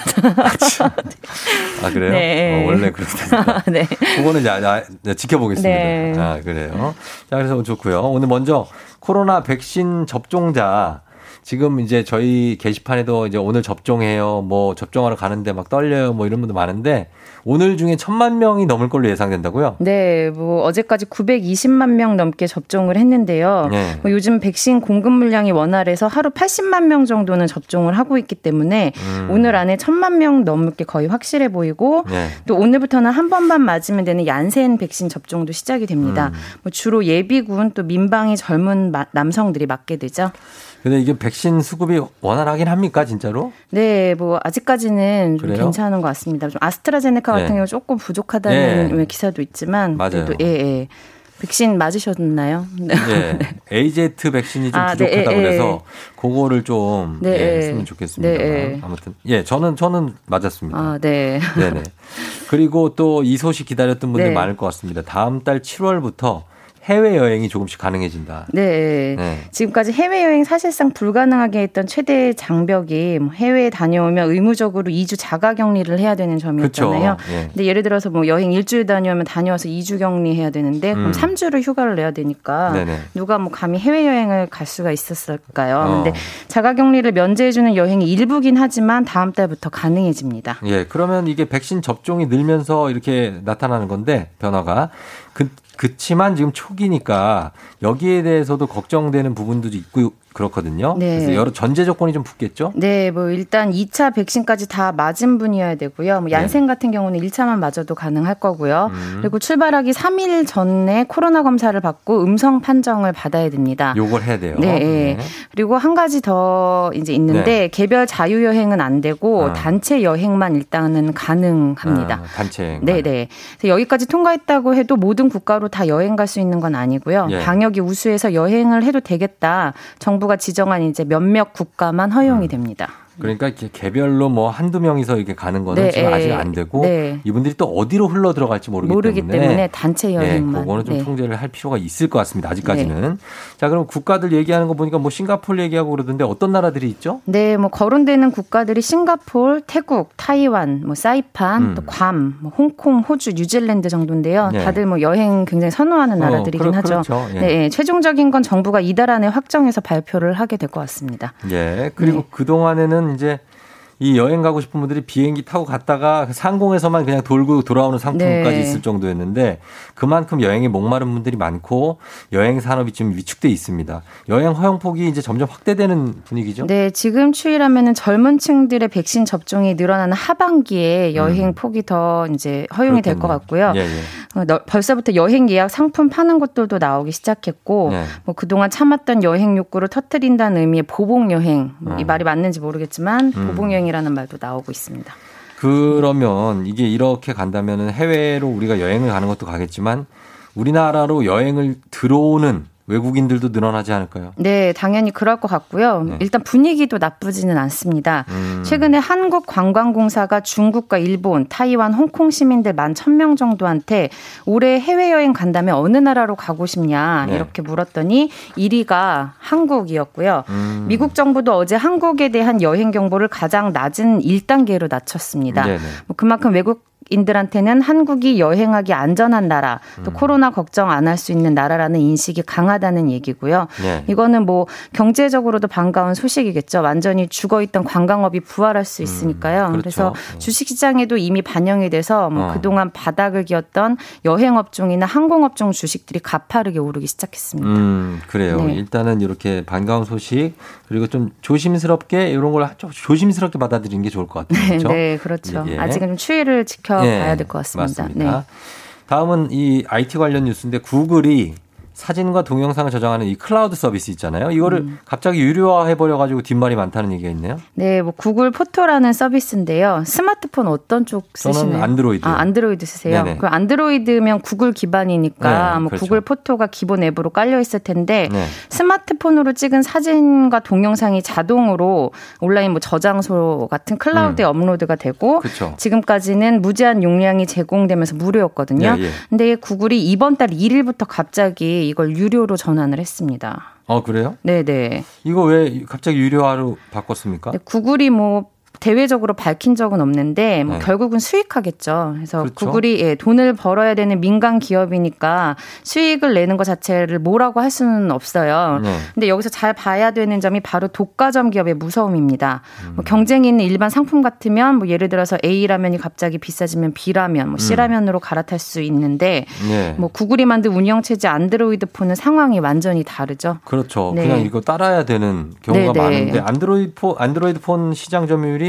아 그래요? 네. 어, 원래 그렇다. 네. 그거는 이제 아, 아, 지켜보겠습니다. 네. 아 그래요. 자 그래서 좋고요. 오늘 먼저 코로나 백신 접종자 지금 이제 저희 게시판에도 이제 오늘 접종해요. 뭐 접종하러 가는데 막 떨려요. 뭐 이런 분들 많은데 오늘 중에 천만 명이 넘을 걸로 예상된다고요? 네, 뭐 어제까지 920만 명 넘게 접종을 했는데요. 네. 뭐 요즘 백신 공급 물량이 원활해서 하루 80만 명 정도는 접종을 하고 있기 때문에 음. 오늘 안에 1000만 명 넘게 거의 확실해 보이고 네. 또 오늘부터는 한 번만 맞으면 되는 얀센 백신 접종도 시작이 됩니다. 음. 뭐 주로 예비군 또 민방위 젊은 마- 남성들이 맞게 되죠. 근데 이게 백신 수급이 원활하긴 합니까 진짜로? 네, 뭐 아직까지는 좀 그래요? 괜찮은 것 같습니다. 좀 아스트라제네카 같은 네. 경우 조금 부족하다는 네. 기사도 있지만 맞아요. 그래도 예, 예. 백신 맞으셨나요? 네. 예. AZ 백신이 좀 아, 네, 부족하다고 예, 그래서 그거를 좀 네, 예, 예. 쓰면 좋겠습니다. 네, 예. 아무튼 예, 저는 저는 맞았습니다. 아, 네. 네 네. 그리고 또 이 소식 기다렸던 분들 네. 많을 것 같습니다. 다음 달 7월부터 해외 여행이 조금씩 가능해진다. 네. 네. 지금까지 해외여행 사실상 불가능하게 했던 최대 장벽이 뭐 해외에 다녀오면 의무적으로 2주 자가 격리를 해야 되는 점이었잖아요. 그쵸. 예. 근데 예를 들어서 뭐 여행 일주일 다녀오면 다녀와서 2주 격리해야 되는데 그럼 음. 3주를 휴가를 내야 되니까 네네. 누가 뭐 감히 해외여행을 갈 수가 있었을까요? 어. 근데 자가 격리를 면제해 주는 여행이 일부긴 하지만 다음 달부터 가능해집니다. 예, 그러면 이게 백신 접종이 늘면서 이렇게 나타나는 건데 변화가 그 그치만 지금 초기니까 여기에 대해서도 걱정되는 부분도 있고 그렇거든요. 네. 그래서 여러 전제 조건이 좀 붙겠죠. 네, 뭐 일단 2차 백신까지 다 맞은 분이어야 되고요. 뭐 얀센 같은 경우는 1차만 맞아도 가능할 거고요. 네. 음. 그리고 출발하기 3일 전에 코로나 검사를 받고 음성 판정을 받아야 됩니다. 요걸 해야 돼요. 네, 예. 그리고 한 가지 더 이제 있는데 네. 개별 자유 여행은 안 되고 아. 단체 여행만 일단은 가능합니다. 아, 단체. 네, 네. 여기까지 통과했다고 해도 모든 국가로 다 여행 갈 수 있는 건 아니고요. 예. 방역이 우수해서 여행을 해도 되겠다. 정부가 지정한 이제 몇몇 국가만 허용이 됩니다. 그러니까 이렇게 개별로 뭐 한두 명이서 이렇게 가는 거는 네, 지금 예. 아직 안 되고 네. 이분들이 또 어디로 흘러 들어갈지 모르기, 모르기 때문에 단체 여행만. 예, 그거는 좀 네. 통제를 할 필요가 있을 것 같습니다. 아직까지는. 자, 그럼 국가들 얘기하는 거 보니까 뭐 싱가포르 얘기하고 그러던데 어떤 나라들이 있죠? 네, 뭐 거론되는 국가들이 싱가폴, 태국, 타이완, 뭐 사이판, 음. 또 괌, 뭐 홍콩, 호주, 뉴질랜드 정도인데요. 네. 다들 뭐 여행 굉장히 선호하는 어, 나라들이긴 그렇- 하죠. 그렇죠. 예. 네, 예, 최종적인 건 정부가 이달 안에 확정해서 발표를 하게 될 것 같습니다. 예. 그리고 네. 그동안에는 이제 이 여행 가고 싶은 분들이 비행기 타고 갔다가 상공에서만 그냥 돌고 돌아오는 상품까지 네. 있을 정도였는데 그만큼 여행에 목마른 분들이 많고 여행 산업이 좀 위축돼 있습니다. 여행 허용 폭이 이제 점점 확대되는 분위기죠. 네, 지금 추이라면은 젊은 층들의 백신 접종이 늘어나는 하반기에 여행 폭이 더 이제 허용이 될 것 같고요. 음. 예, 예. 어, 너- 벌써부터 여행 예약 상품 파는 곳들도 나오기 시작했고 네. 뭐 그동안 참았던 여행 욕구를 터뜨린다는 의미의 보복 여행 뭐이 음. 말이 맞는지 모르겠지만 음. 보복 여행이라는 말도 나오고 있습니다. 그러면 이게 이렇게 간다면은 해외로 우리가 여행을 가는 것도 가겠지만 우리나라로 여행을 들어오는 외국인들도 늘어나지 않을까요? 네, 당연히 그럴 것 같고요. 네. 일단 분위기도 나쁘지는 않습니다. 음. 최근에 한국관광공사가 중국과 일본, 타이완, 홍콩 시민들 만 1000명 정도한테 올해 해외여행 간다면 어느 나라로 가고 싶냐 네. 이렇게 물었더니 1위가 한국이었고요. 음. 미국 정부도 어제 한국에 대한 여행 경보를 가장 낮은 1단계로 낮췄습니다. 뭐 그만큼 외국 인들한테는 한국이 여행하기 안전한 나라, 또 음. 코로나 걱정 안 할 수 있는 나라라는 인식이 강하다는 얘기고요. 네. 이거는 뭐 경제적으로도 반가운 소식이겠죠. 완전히 죽어 있던 관광업이 부활할 수 있으니까요. 그렇죠. 그래서 주식시장에도 이미 반영이 돼서 뭐 어. 그동안 바닥을 기었던 여행업종이나 항공업종 주식들이 가파르게 오르기 시작했습니다. 음, 그래요. 네. 일단은 이렇게 반가운 소식 그리고 좀 조심스럽게 이런 걸좀 조심스럽게 받아들이는 게 좋을 것 같아요. 네, 그렇죠? 네, 그렇죠. 예, 예. 아직은 좀 추이를 지켜 봐야 예, 될것 같습니다. 맞습니다. 네. 다음은 이 IT 관련 뉴스인데 구글이 사진과 동영상을 저장하는 이 클라우드 서비스 있잖아요. 이거를 음. 갑자기 유료화 해 버려 가지고 뒷말이 많다는 얘기가 있네요. 네, 뭐 구글 포토라는 서비스인데요. 스마트폰 어떤 쪽 저는 쓰시나요? 안드로이드. 아, 안드로이드 쓰세요. 네네. 그 안드로이드면 구글 기반이니까 네, 뭐 그렇죠. 구글 포토가 기본 앱으로 깔려 있을 텐데 네. 스마트폰으로 찍은 사진과 동영상이 자동으로 온라인 뭐 저장소 같은 클라우드에 업로드가 되고 음. 그렇죠. 지금까지는 무제한 용량이 제공되면서 무료였거든요. 예, 예. 근데 구글이 이번 달 1일부터 갑자기 이걸 유료로 전환을 했습니다. 어, 그래요? 네, 네. 이거 왜 갑자기 유료화로 바꿨습니까? 네, 구글이 뭐 대외적으로 밝힌 적은 없는데 뭐 네. 결국은 수익하겠죠. 그래서 그렇죠. 구글이 예, 돈을 벌어야 되는 민간 기업이니까 수익을 내는 것 자체를 뭐라고 할 수는 없어요. 네. 근데 여기서 잘 봐야 되는 점이 바로 독과점 기업의 무서움입니다. 음. 뭐 경쟁이 있는 일반 상품 같으면 뭐 예를 들어서 A 라면이 갑자기 비싸지면 B 라면, 뭐 C 음. 라면으로 갈아탈 수 있는데 네. 뭐 구글이 만든 운영 체제 안드로이드 폰은 상황이 완전히 다르죠. 그렇죠. 네. 그냥 이거 따라야 되는 경우가 네, 네. 많은데 안드로이드 폰 안드로이드 폰 시장 점유율이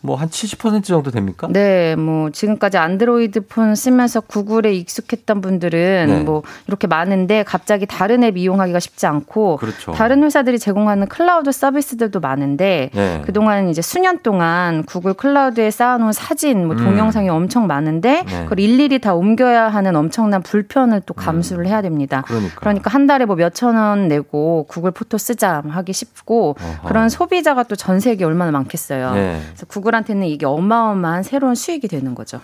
뭐한 70% 정도 됩니까? 네, 뭐 지금까지 안드로이드 폰 쓰면서 구글에 익숙했던 분들은 네. 뭐 이렇게 많은데 갑자기 다른 앱 이용하기가 쉽지 않고 그렇죠. 다른 회사들이 제공하는 클라우드 서비스들도 많은데 네. 그동안 이제 수년 동안 구글 클라우드에 쌓아놓은 사진, 뭐 음. 동영상이 엄청 많은데 네. 그걸 일일이 다 옮겨야 하는 엄청난 불편을 또 감수를 해야 됩니다. 그러니까. 그러니까 한 달에 뭐 몇천 원 내고 구글 포토 쓰자 하기 쉽고 어허. 그런 소비자가 또 전 세계에 얼마나 많겠어요. 네. 그래서 구글 한테는 이게 어마어마한 새로운 수익이 되는 거죠.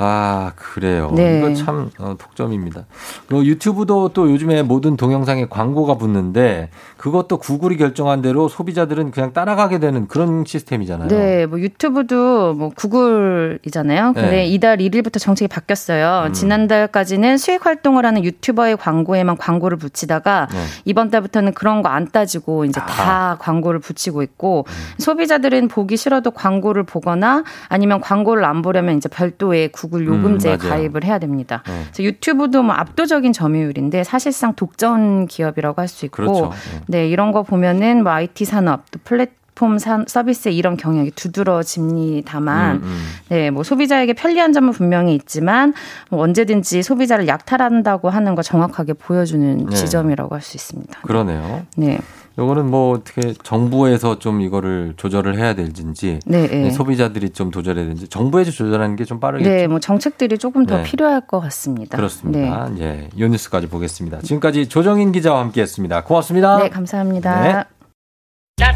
아, 그래요. 네. 이거 참 어, 독점입니다. 그리고 유튜브도 또 요즘에 모든 동영상에 광고가 붙는데 그것도 구글이 결정한 대로 소비자들은 그냥 따라가게 되는 그런 시스템이잖아요. 네, 뭐 유튜브도 뭐 구글이잖아요. 근데 네. 이달 1일부터 정책이 바뀌었어요. 음. 지난달까지는 수익 활동을 하는 유튜버의 광고에만 광고를 붙이다가 네. 이번 달부터는 그런 거 안 따지고 이제 아. 다 광고를 붙이고 있고 음. 소비자들은 보기 싫어도 광고를 보거나 아니면 광고를 안 보려면 이제 별도의 구글 요금제에 음, 맞아요. 가입을 해야 됩니다. 네. 그래서 유튜브도 뭐 압도적인 점유율인데 사실상 독점 기업이라고 할 수 있고 그렇죠. 네, 이런 거 보면은 뭐 IT 산업 또 플랫폼 산- 서비스의 이런 경향이 두드러집니다만 음, 음. 네, 뭐 소비자에게 편리한 점은 분명히 있지만 뭐 언제든지 소비자를 약탈한다고 하는 거 정확하게 보여주는 네. 지점이라고 할 수 있습니다. 그러네요. 네. 요거는 뭐 어떻게 정부에서 좀 이거를 조절을 해야 될지 네, 네. 소비자들이 좀 조절해야 되는지 정부에서 조절하는 게 좀 빠르겠죠. 네, 뭐 정책들이 조금 더 네. 필요할 것 같습니다. 그렇습니다. 예. 이 뉴스까지 보겠습니다. 지금까지 조정인 기자와 함께 했습니다. 고맙습니다. 네, 감사합니다. 네.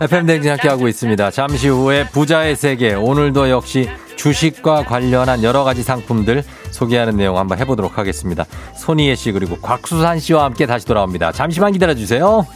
FM 댕진 함께 하고 있습니다. 잠시 후에 부자의 세계. 오늘도 역시 주식과 관련한 여러 가지 상품들 소개하는 내용 한번 해보도록 하겠습니다. 손희애 씨 그리고 곽수산 씨와 함께 다시 돌아옵니다. 잠시만 기다려 주세요.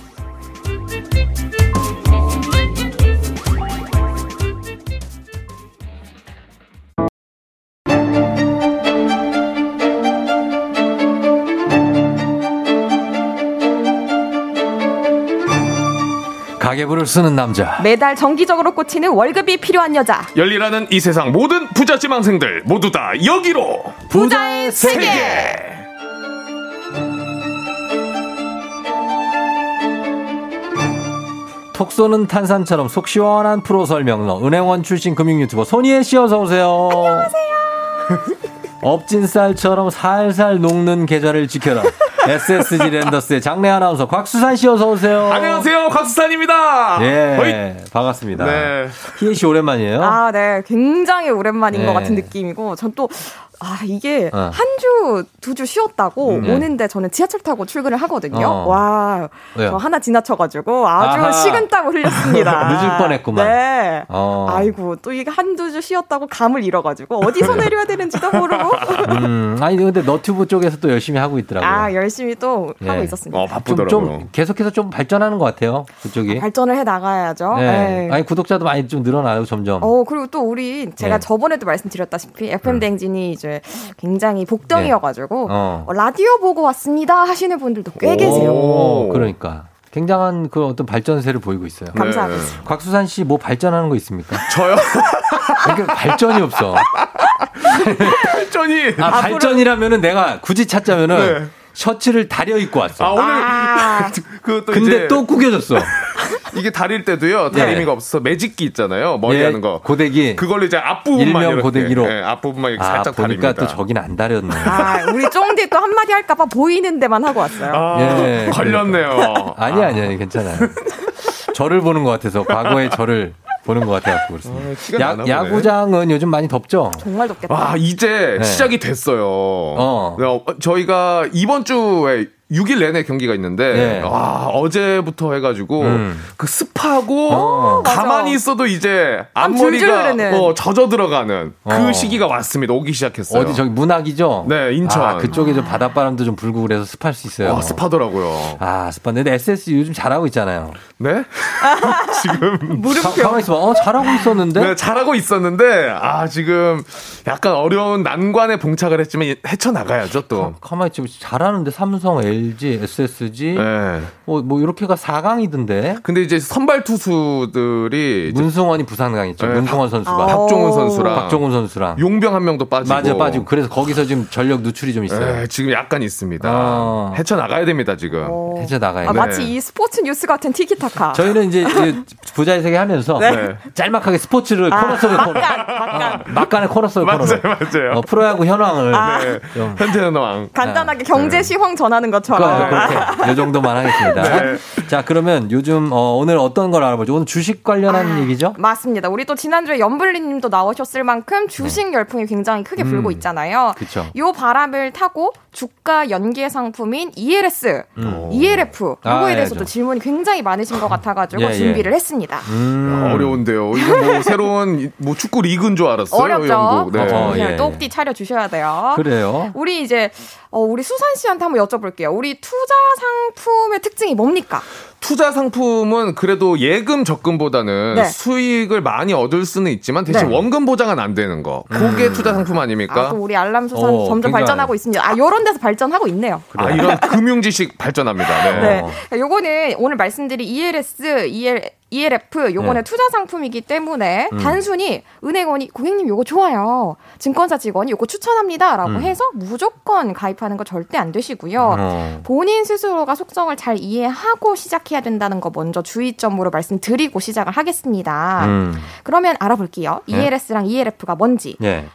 쓰는 남자. 매달 정기적으로 꽂히는 월급이 필요한 여자. 열일하는 이 세상 모든 부자 지망생들 모두 다 여기로 부자의 세계. 톡 쏘는 탄산처럼 속 시원한 프로 설명러 은행원 출신 금융 유튜버 손희애 씨 어서 오세요. 안녕하세요. 업진 쌀처럼 살살 녹는 계좌를 지켜라. SSG 랜더스의 장래 아나운서 곽수산 씨 어서 오세요. 안녕하세요 곽수산입니다. 예, 어이. 반갑습니다. 네. 희애 씨 오랜만이에요. 아, 네. 굉장히 오랜만인 네. 것 같은 느낌이고, 전 또, 아, 이게 어. 한 주, 두 주 쉬었다고 음, 네. 오는데 저는 지하철 타고 출근을 하거든요. 어. 와, 왜요? 저 하나 지나쳐가지고 아주 아하. 식은땀을 흘렸습니다. 늦을 뻔했구만. 네. 어. 아이고, 또 이게 한두 주 쉬었다고 감을 잃어가지고 어디서 내려야 되는지도 모르고. 음, 아니 근데 너튜브 쪽에서 또 열심히 하고 있더라고요. 아, 열심히 또 예. 하고 있었습니다. 좀, 좀 계속해서 좀 발전하는 것 같아요. 그쪽이. 발전을 해 나가야죠. 네. 네. 아니 구독자도 많이 좀 늘어나요 점점. 어, 그리고 또 우리 제가 네. 저번에도 말씀드렸다시피 FM 댕진이 이제 굉장히 복덩이여가지고 네. 어. 어, 라디오 보고 왔습니다 하시는 분들도 꽤 계세요. 오, 그러니까 굉장한 그 어떤 발전세를 보이고 있어요. 감사하겠습니다. 곽수산 씨 뭐 발전하는 거 있습니까? 저요? 그러니까 발전이 없어. 발전이 아, 발전이라면은 내가 굳이 찾자면은 셔츠를 다려 입고 왔어. 아 오늘 그또 근데 이제 또 구겨졌어. 이게 다릴 때도요 네. 다리미가 없어서 매직기 있잖아요 머리 예, 하는 거 고데기. 그걸로 이제 앞부분만 일명 이렇게, 고데기로. 예, 앞부분만 이렇게 아, 살짝 보니까 다립니다. 또 저긴 안 다렸네. 아, 우리 쫑디 또 한마디 할까봐 보이는 데만 하고 왔어요. 아, 예. 걸렸네요. 아니 아니 아니 괜찮아요. 저를 보는 것 같아서 과거의 저를 보는 것 같아갖고 그렇습니다. 보네. 야, 야구장은 요즘 많이 덥죠? 정말 덥겠다. 와 이제 네. 시작이 됐어요. 어. 어, 저희가 이번 주에 6일 내내 경기가 있는데 네. 와 어제부터 해가지고 음. 그 습하고 어. 가만히 있어도 이제 앞머리가. 어, 젖어 들어가는 그 어. 시기가 왔습니다. 오기 시작했어요. 어디 저기 문학이죠? 네 인천. 아, 그쪽에 좀 바닷바람도 좀 불고 그래서 습할 수 있어요. 와, 습하더라고요. 아, 습한데 근데 SS 요즘 잘하고 있잖아요. 네? 지금 물음표. 가, 가만히 있어봐. 어, 잘하고 있었는데? 네, 잘하고 있었는데 아 지금 약간 어려운 난관에 봉착을 했지만 헤쳐 나가야죠 또. 가만히 있지 잘하는데 삼성, LG, SSG 네. 뭐, 뭐 이렇게가 4강이던데. 근데 이제 선발 투수들이 이제 문승원이 부상 당했죠. 네, 문승원 선수가. 박종훈 선수랑 박종훈 선수랑. 용병 한 명도 빠지고 맞아 빠지고 그래서 거기서 지금 전력 누출이 좀 있어요. 네, 지금 약간 있습니다. 어. 헤쳐 나가야 됩니다 지금. 해저 나가야 아, 돼. 마치 이 스포츠 뉴스 같은 티키타카. 저희는 이제 이 부자의 세계 하면서 네. 짤막하게 스포츠를 아, 코너 속에 코너. 막간, 막간. 막간 의 코너 속에 코너. 맞아요, 맞아요. 어, 프로야구 현황을 아. 네. 좀 현재는 왕. 간단하게 경제 시황 전하는 것 처럼. 그렇게 이 정도만 하겠습니다. 네. 자 그러면 요즘 어, 오늘 어떤 걸 알아보죠? 오늘 주식 관련한 얘기죠? 맞습니다. 우리 또 지난주에 연블리 님도 나오셨을 만큼 주식 열풍이 굉장히 크게 음. 불고 있잖아요. 그쵸. 요 바람을 타고 주가 연계 상품인 ELS, 음. ELF 아, 요거에 예, 대해서도 저. 질문이 굉장히 많으신 것 같아가지고 예, 예. 준비를 했습니다. 음. 어려운데요. 이거 뭐 새로운 뭐 축구 리그인 줄 알았어요. 어렵죠. 영국. 네. 어, 그냥 예. 똑띠 차려 주셔야 돼요. 그래요. 우리 이제 어, 우리 수산 씨한테 한번 여쭤볼게요. 우리 투자 상품의 특징이 뭡니까? 투자 상품은 그래도 예금 적금보다는 네. 수익을 많이 얻을 수는 있지만 대신 네. 원금 보장은 안 되는 거. 그게 투자 상품 아닙니까? 아, 또 우리 알람 수산 어, 점점 굉장히- 발전하고 있습니다. 아, 요런 데서 발전하고 있네요. 아, 이런 금융 지식 발전합니다. 네. 네. 요거는 오늘 말씀드린 ELS, EL, ELF 요거는 네. 투자 상품이기 때문에 음. 단순히 은행원이 고객님 요거 좋아요. 증권사 직원이 요거 추천합니다라고 음. 해서 무조건 가입하는 거 절대 안 되시고요. 어. 본인 스스로가 속성을 잘 이해하고 시작해야 된다는 거 먼저 주의점으로 말씀드리고 시작을 하겠습니다. 음. 그러면 알아볼게요. 네. ELS랑 ELF가 뭔지. 예.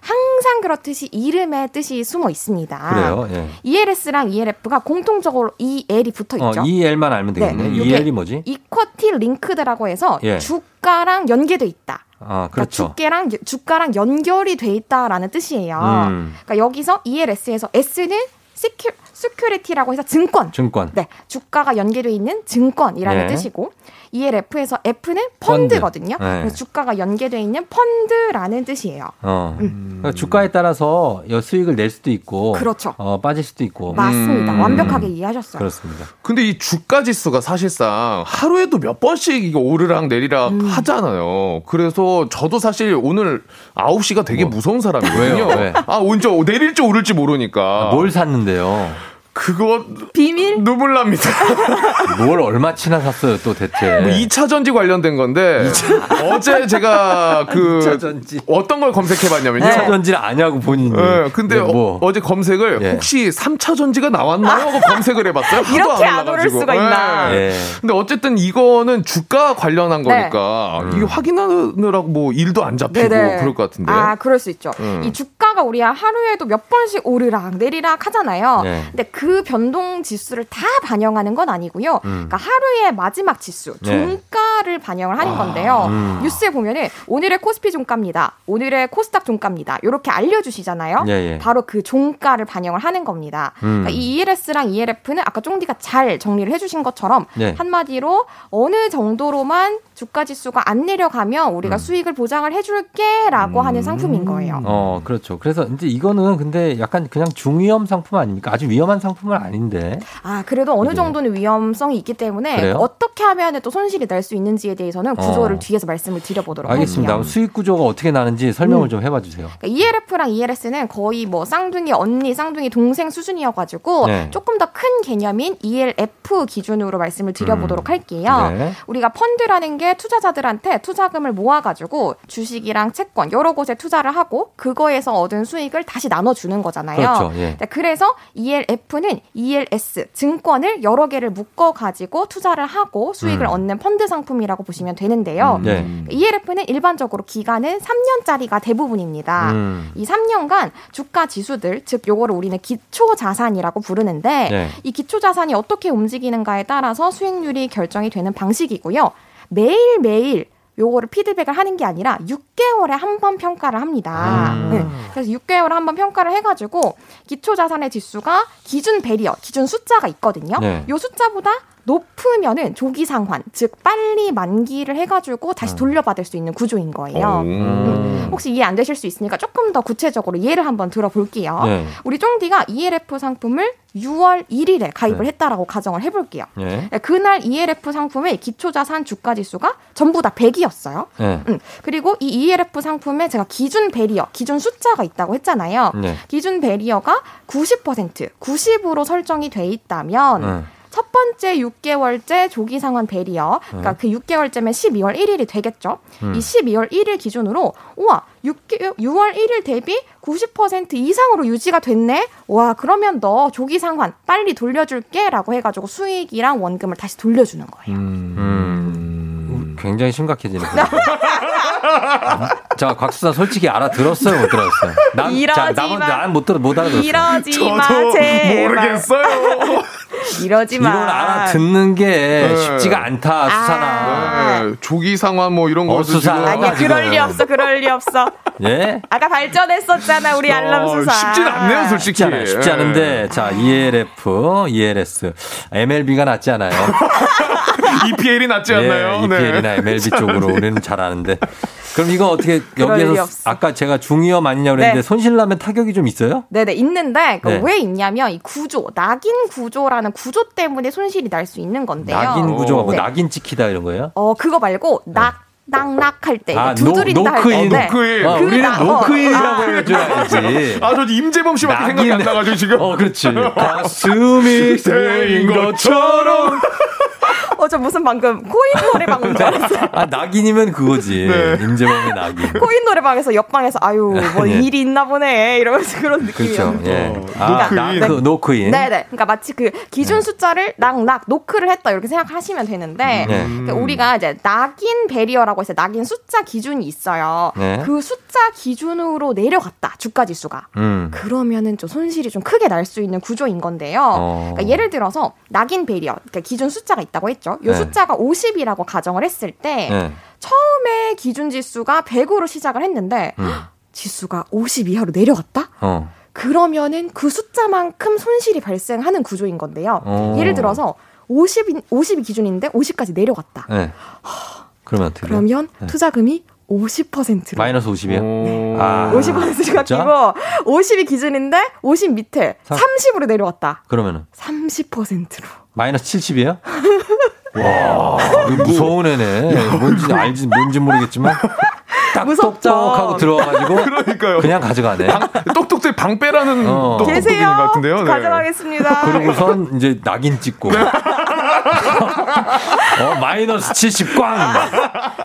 항상 그렇듯이 이름에 뜻이 숨어 있습니다. 그래요. 예. ELS랑 ELF가 공통적으로 EL이 붙어 어, 있죠. EL만 알면 되겠네. 네, EL이 뭐지? equity linked라고 해서 예. 주가랑 연계돼 있다. 아, 그러니까 그렇죠. 주가랑 주가랑 연결이 돼 있다라는 뜻이에요. 음. 그러니까 여기서 ELS에서 S는 secu security라고 해서 증권. 증권. 네, 주가가 연계돼 있는 증권이라는 네. 뜻이고 ELF에서 F는 펀드. 펀드거든요. 네. 그래서 주가가 연계돼 있는 펀드라는 뜻이에요. 어. 그러니까 주가에 따라서 여 수익을 낼 수도 있고, 그렇죠. 어, 빠질 수도 있고. 맞습니다. 음. 완벽하게 이해하셨어요. 그렇습니다. 근데 이 주가 지수가 사실상 하루에도 몇 번씩 이게 오르락 내리락 음. 하잖아요. 그래서 저도 사실 오늘 9시가 되게 무서운 사람이거든요. 뭐 왜요? 왜? 아, 언제 내릴지 오를지 모르니까. 뭘 샀는데요? 그거 비밀 눈물 납니다. 뭘 얼마치나 샀어요, 또 대체. 뭐 2차 전지 관련된 건데 어제 제가 그 2차 전지. 어떤 걸 검색해 봤냐면요. 2차 전지를 아냐고 본인이. 네, 근데 네, 뭐. 어, 제 검색을 예. 혹시 3차 전지가 나왔나요? 하고 검색을 해봤어요. 이렇게 안. 오를 수가 있나. 네. 예. 근데 어쨌든 이거는 주가 관련한 네. 거니까 음. 이게 확인하느라고 뭐 일도 안 잡히고 네네. 그럴 것 같은데. 아, 그럴 수 있죠. 음. 이 주가가 우리 하루에도 몇 번씩 오르락 내리락 하잖아요. 네. 근데 그 변동 지수를 다 반영하는 건 아니고요. 음. 그러니까 하루의 마지막 지수, 네. 종가를 반영을 하는 건데요. 음. 뉴스에 보면은 오늘의 코스피 종가입니다. 오늘의 코스닥 종가입니다. 이렇게 알려주시잖아요. 예, 예. 바로 그 종가를 반영을 하는 겁니다. 음. 그러니까 이 ELS랑 ELF는 아까 쫑디가 잘 정리를 해주신 것처럼 네. 한마디로 어느 정도로만 주가 지수가 안 내려가면 우리가 음. 수익을 보장을 해줄게라고 하는 상품인 거예요. 어, 그렇죠. 그래서 이제 이거는 근데 약간 그냥 중위험 상품 아닙니까? 아주 위험한 상품은 아닌데. 아 그래도 어느 네. 정도는 위험성이 있기 때문에 그래요? 어떻게 하면 또 손실이 날 수 있는지에 대해서는 구조를 어. 뒤에서 말씀을 드려보도록 알겠습니다. 할게요. 수익 구조가 어떻게 나는지 설명을 음. 좀 해봐 주세요. 그러니까 ELF랑 ELS는 거의 뭐 쌍둥이 언니, 쌍둥이 동생 수준이어가지고 네. 조금 더 큰 개념인 ELF 기준으로 말씀을 드려보도록 음. 할게요. 네. 우리가 펀드라는 게 투자자들한테 투자금을 모아가지고 주식이랑 채권 여러 곳에 투자를 하고 그거에서 얻은 수익을 다시 나눠주는 거잖아요. 그렇죠. 예. 네, 그래서 ELF는 ELS 증권을 여러 개를 묶어 가지고 투자를 하고 수익을 음. 얻는 펀드 상품이라고 보시면 되는데요. 네. ELF는 일반적으로 기간은 3년짜리가 대부분입니다. 음. 이 3년간 주가 지수들, 즉 요거를 우리는 기초 자산이라고 부르는데 네. 이 기초 자산이 어떻게 움직이는가에 따라서 수익률이 결정이 되는 방식이고요. 매일매일 요거를 피드백을 하는 게 아니라 6개월에 한 번 평가를 합니다. 음. 네. 그래서 6개월에 한 번 평가를 해가지고 기초 자산의 지수가 기준 배리어, 기준 숫자가 있거든요. 네. 요 숫자보다 높으면은 조기 상환, 즉 빨리 만기를 해가지고 음. 다시 돌려받을 수 있는 구조인 거예요. 음. 혹시 이해 안 되실 수 있으니까 조금 더 구체적으로 예를 한번 들어볼게요. 네. 우리 쫑디가 ELF 상품을 6월 1일에 가입을 네. 했다라고 가정을 해볼게요. 예. 네, 그날 ELF 상품의 기초자산 주가 지수가 전부 다 100이었어요. 예. 음, 그리고 이 ELF 상품에 제가 기준 배리어, 기준 숫자가 있다고 했잖아요. 네. 기준 배리어가 90%, 90으로 설정이 돼 있다면 음. 첫 번째 6개월째 조기 상환 배리어, 그러니까 음. 그 6개월째면 12월 1일이 되겠죠. 음. 이 12월 1일 기준으로 우와 6개, 6월 1일 대비 90% 이상으로 유지가 됐네. 와 그러면 너 조기 상환 빨리 돌려줄게라고 해가지고 수익이랑 원금을 다시 돌려주는 거예요. 음. 굉장히 심각해지네. 자, 곽수사 솔직히 알아들었어요, 못 들었어요? 난, 이러지 자, 마. 난못 들어, 못 알아들었어. 이러지 마, 제발. 이러지 마. 이걸 알아듣는 게 네. 쉽지가 않다, 수사나. 네, 조기 상환 뭐 이런 거 어, 수사. 아니야, 그럴 리 없어, 그럴 리 없어. 예? 아까 발전했었잖아, 우리 알람 수사. 쉽진 않네요, 솔직히. 쉽지 않아요. 쉽지 않은데, 자, ELF, ELS, MLB가 낫지 않아요? EPL이 낫지 않나요? 예, 네. EPL이 나 MLB 쪽으로 우리는 잘 아는데. 그럼 이거 어떻게 여기에서. 아까 제가 중위험 아니냐고 그랬는데 네. 손실 나면 타격이 좀 있어요? 네네 있는데 그 네. 왜 있냐면 이 구조 knock-in 구조라는 구조 때문에 손실이 날 수 있는 건데요. knock-in 구조가 뭐 네. 낙인 찍히다 이런 거예요? 어 그거 말고 knock knock knock 할 때 아, 두드린다 할 knock-in. 때. knock-in. 아, 그 우리는 나- 어, knock-in이라고 아. 해줄 알지. 아, 저 임재범 씨밖에 생각이 안 나가지고 지금. 어, 그렇지. 가슴에 쓰인 것처럼. 어, 저 무슨 방금 코인 노래방 온줄 알았어요. 아, 낙인이면 그거지. 네. 임재범의 낙인. 코인 노래방에서 옆방에서 아유 뭐 예. 일이 있나 보네 이러면서 그런 그렇죠. 느낌이었는데. 예. 아, knock-in. knock, knock-in. 네네. 그러니까 마치 그 기준 숫자를 knock knock 노크를 했다 이렇게 생각하시면 되는데 네. 그러니까 우리가 이제 knock-in barrier라고 해서 knock-in 숫자 기준이 있어요. 네. 그 숫자 기준으로 내려갔다 주가 지수가. 음. 그러면은 좀 손실이 좀 크게 날 수 있는 구조인 건데요. 어. 그러니까 예를 들어서 knock-in barrier, 그러니까 기준 숫자가 있다고 했죠. 이 네. 숫자가 50이라고 가정을 했을 때 네. 처음에 기준 지수가 100으로 시작을 했는데 음. 지수가 50 이하로 내려갔다? 어. 그러면은 그 숫자만큼 손실이 발생하는 구조인 건데요. 어. 예를 들어서 50이 50이 기준인데 50까지 내려갔다. 네. 그러면 어떻게? 그러면 네. 투자금이 50%로 마이너스 50이요? 아. 50%가 진짜? 끼고 50이 기준인데 50 밑에 삼- 30으로 내려왔다. 그러면은 30%로. 마이너스 70이에요? 와, 이거 무서운 애네. 뭔지 알지, 뭔지 모르겠지만. 딱. 똑똑하고 들어와가지고 그러니까요. 그냥 가져가네. 방- 똑똑들 방 빼라는 어. 똑똑똑인 계세요? 것 같은데요. 네. 가져가겠습니다. 그리고선 이제 낙인 찍고. 어, 마이너스 70 꽝!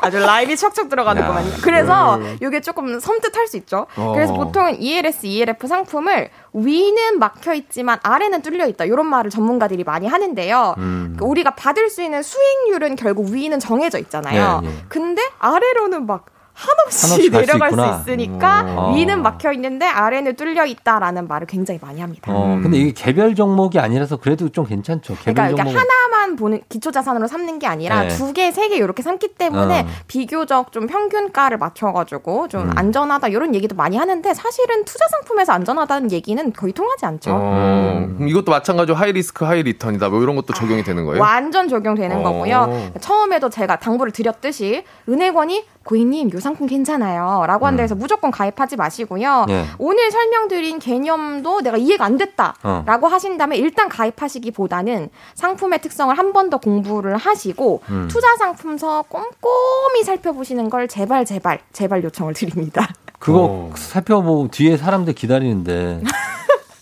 아주 라임이 척척 들어가는구만요. 야. 그래서 네. 이게 조금 섬뜩할 수 있죠. 어. 그래서 보통은 ELS, ELF 상품을 위는 막혀 있지만 아래는 뚫려 있다. 이런 말을 전문가들이 많이 하는데요. 음. 그 우리가 받을 수 있는 수익률은 결국 위는 정해져 있잖아요. 네, 네. 근데 아래로는 막 한없이, 한없이 내려갈 수, 있구나. 있으니까 음. 위는 막혀 있는데 아래는 뚫려 있다라는 말을 굉장히 많이 합니다. 어, 근데 이게 개별 종목이 아니라서 그래도 좀 괜찮죠. 개별 그러니까 종목. 하나만 보는 기초 자산으로 삼는 게 아니라 네. 두 개, 세 개 이렇게 삼기 때문에 어. 비교적 좀 평균가를 맞춰가지고 좀 음. 안전하다 이런 얘기도 많이 하는데 사실은 투자 상품에서 안전하다는 얘기는 거의 통하지 않죠. 어, 그럼 이것도 마찬가지로 high risk high return이다. 뭐 이런 것도 적용이 되는 거예요? 완전 적용되는 어. 거고요. 처음에도 제가 당부를 드렸듯이 은행원이 고객님 요 상품 괜찮아요 라고 한 데에서 무조건 가입하지 마시고요. 예. 오늘 설명드린 개념도 내가 이해가 안 됐다 어. 라고 하신다면 일단 가입하시기보다는 상품의 특성을 한 번 더 공부를 하시고 음. 투자 상품서 꼼꼼히 살펴보시는 걸 제발 제발 제발 요청을 드립니다. 그거 어. 살펴보고 뒤에 사람들 기다리는데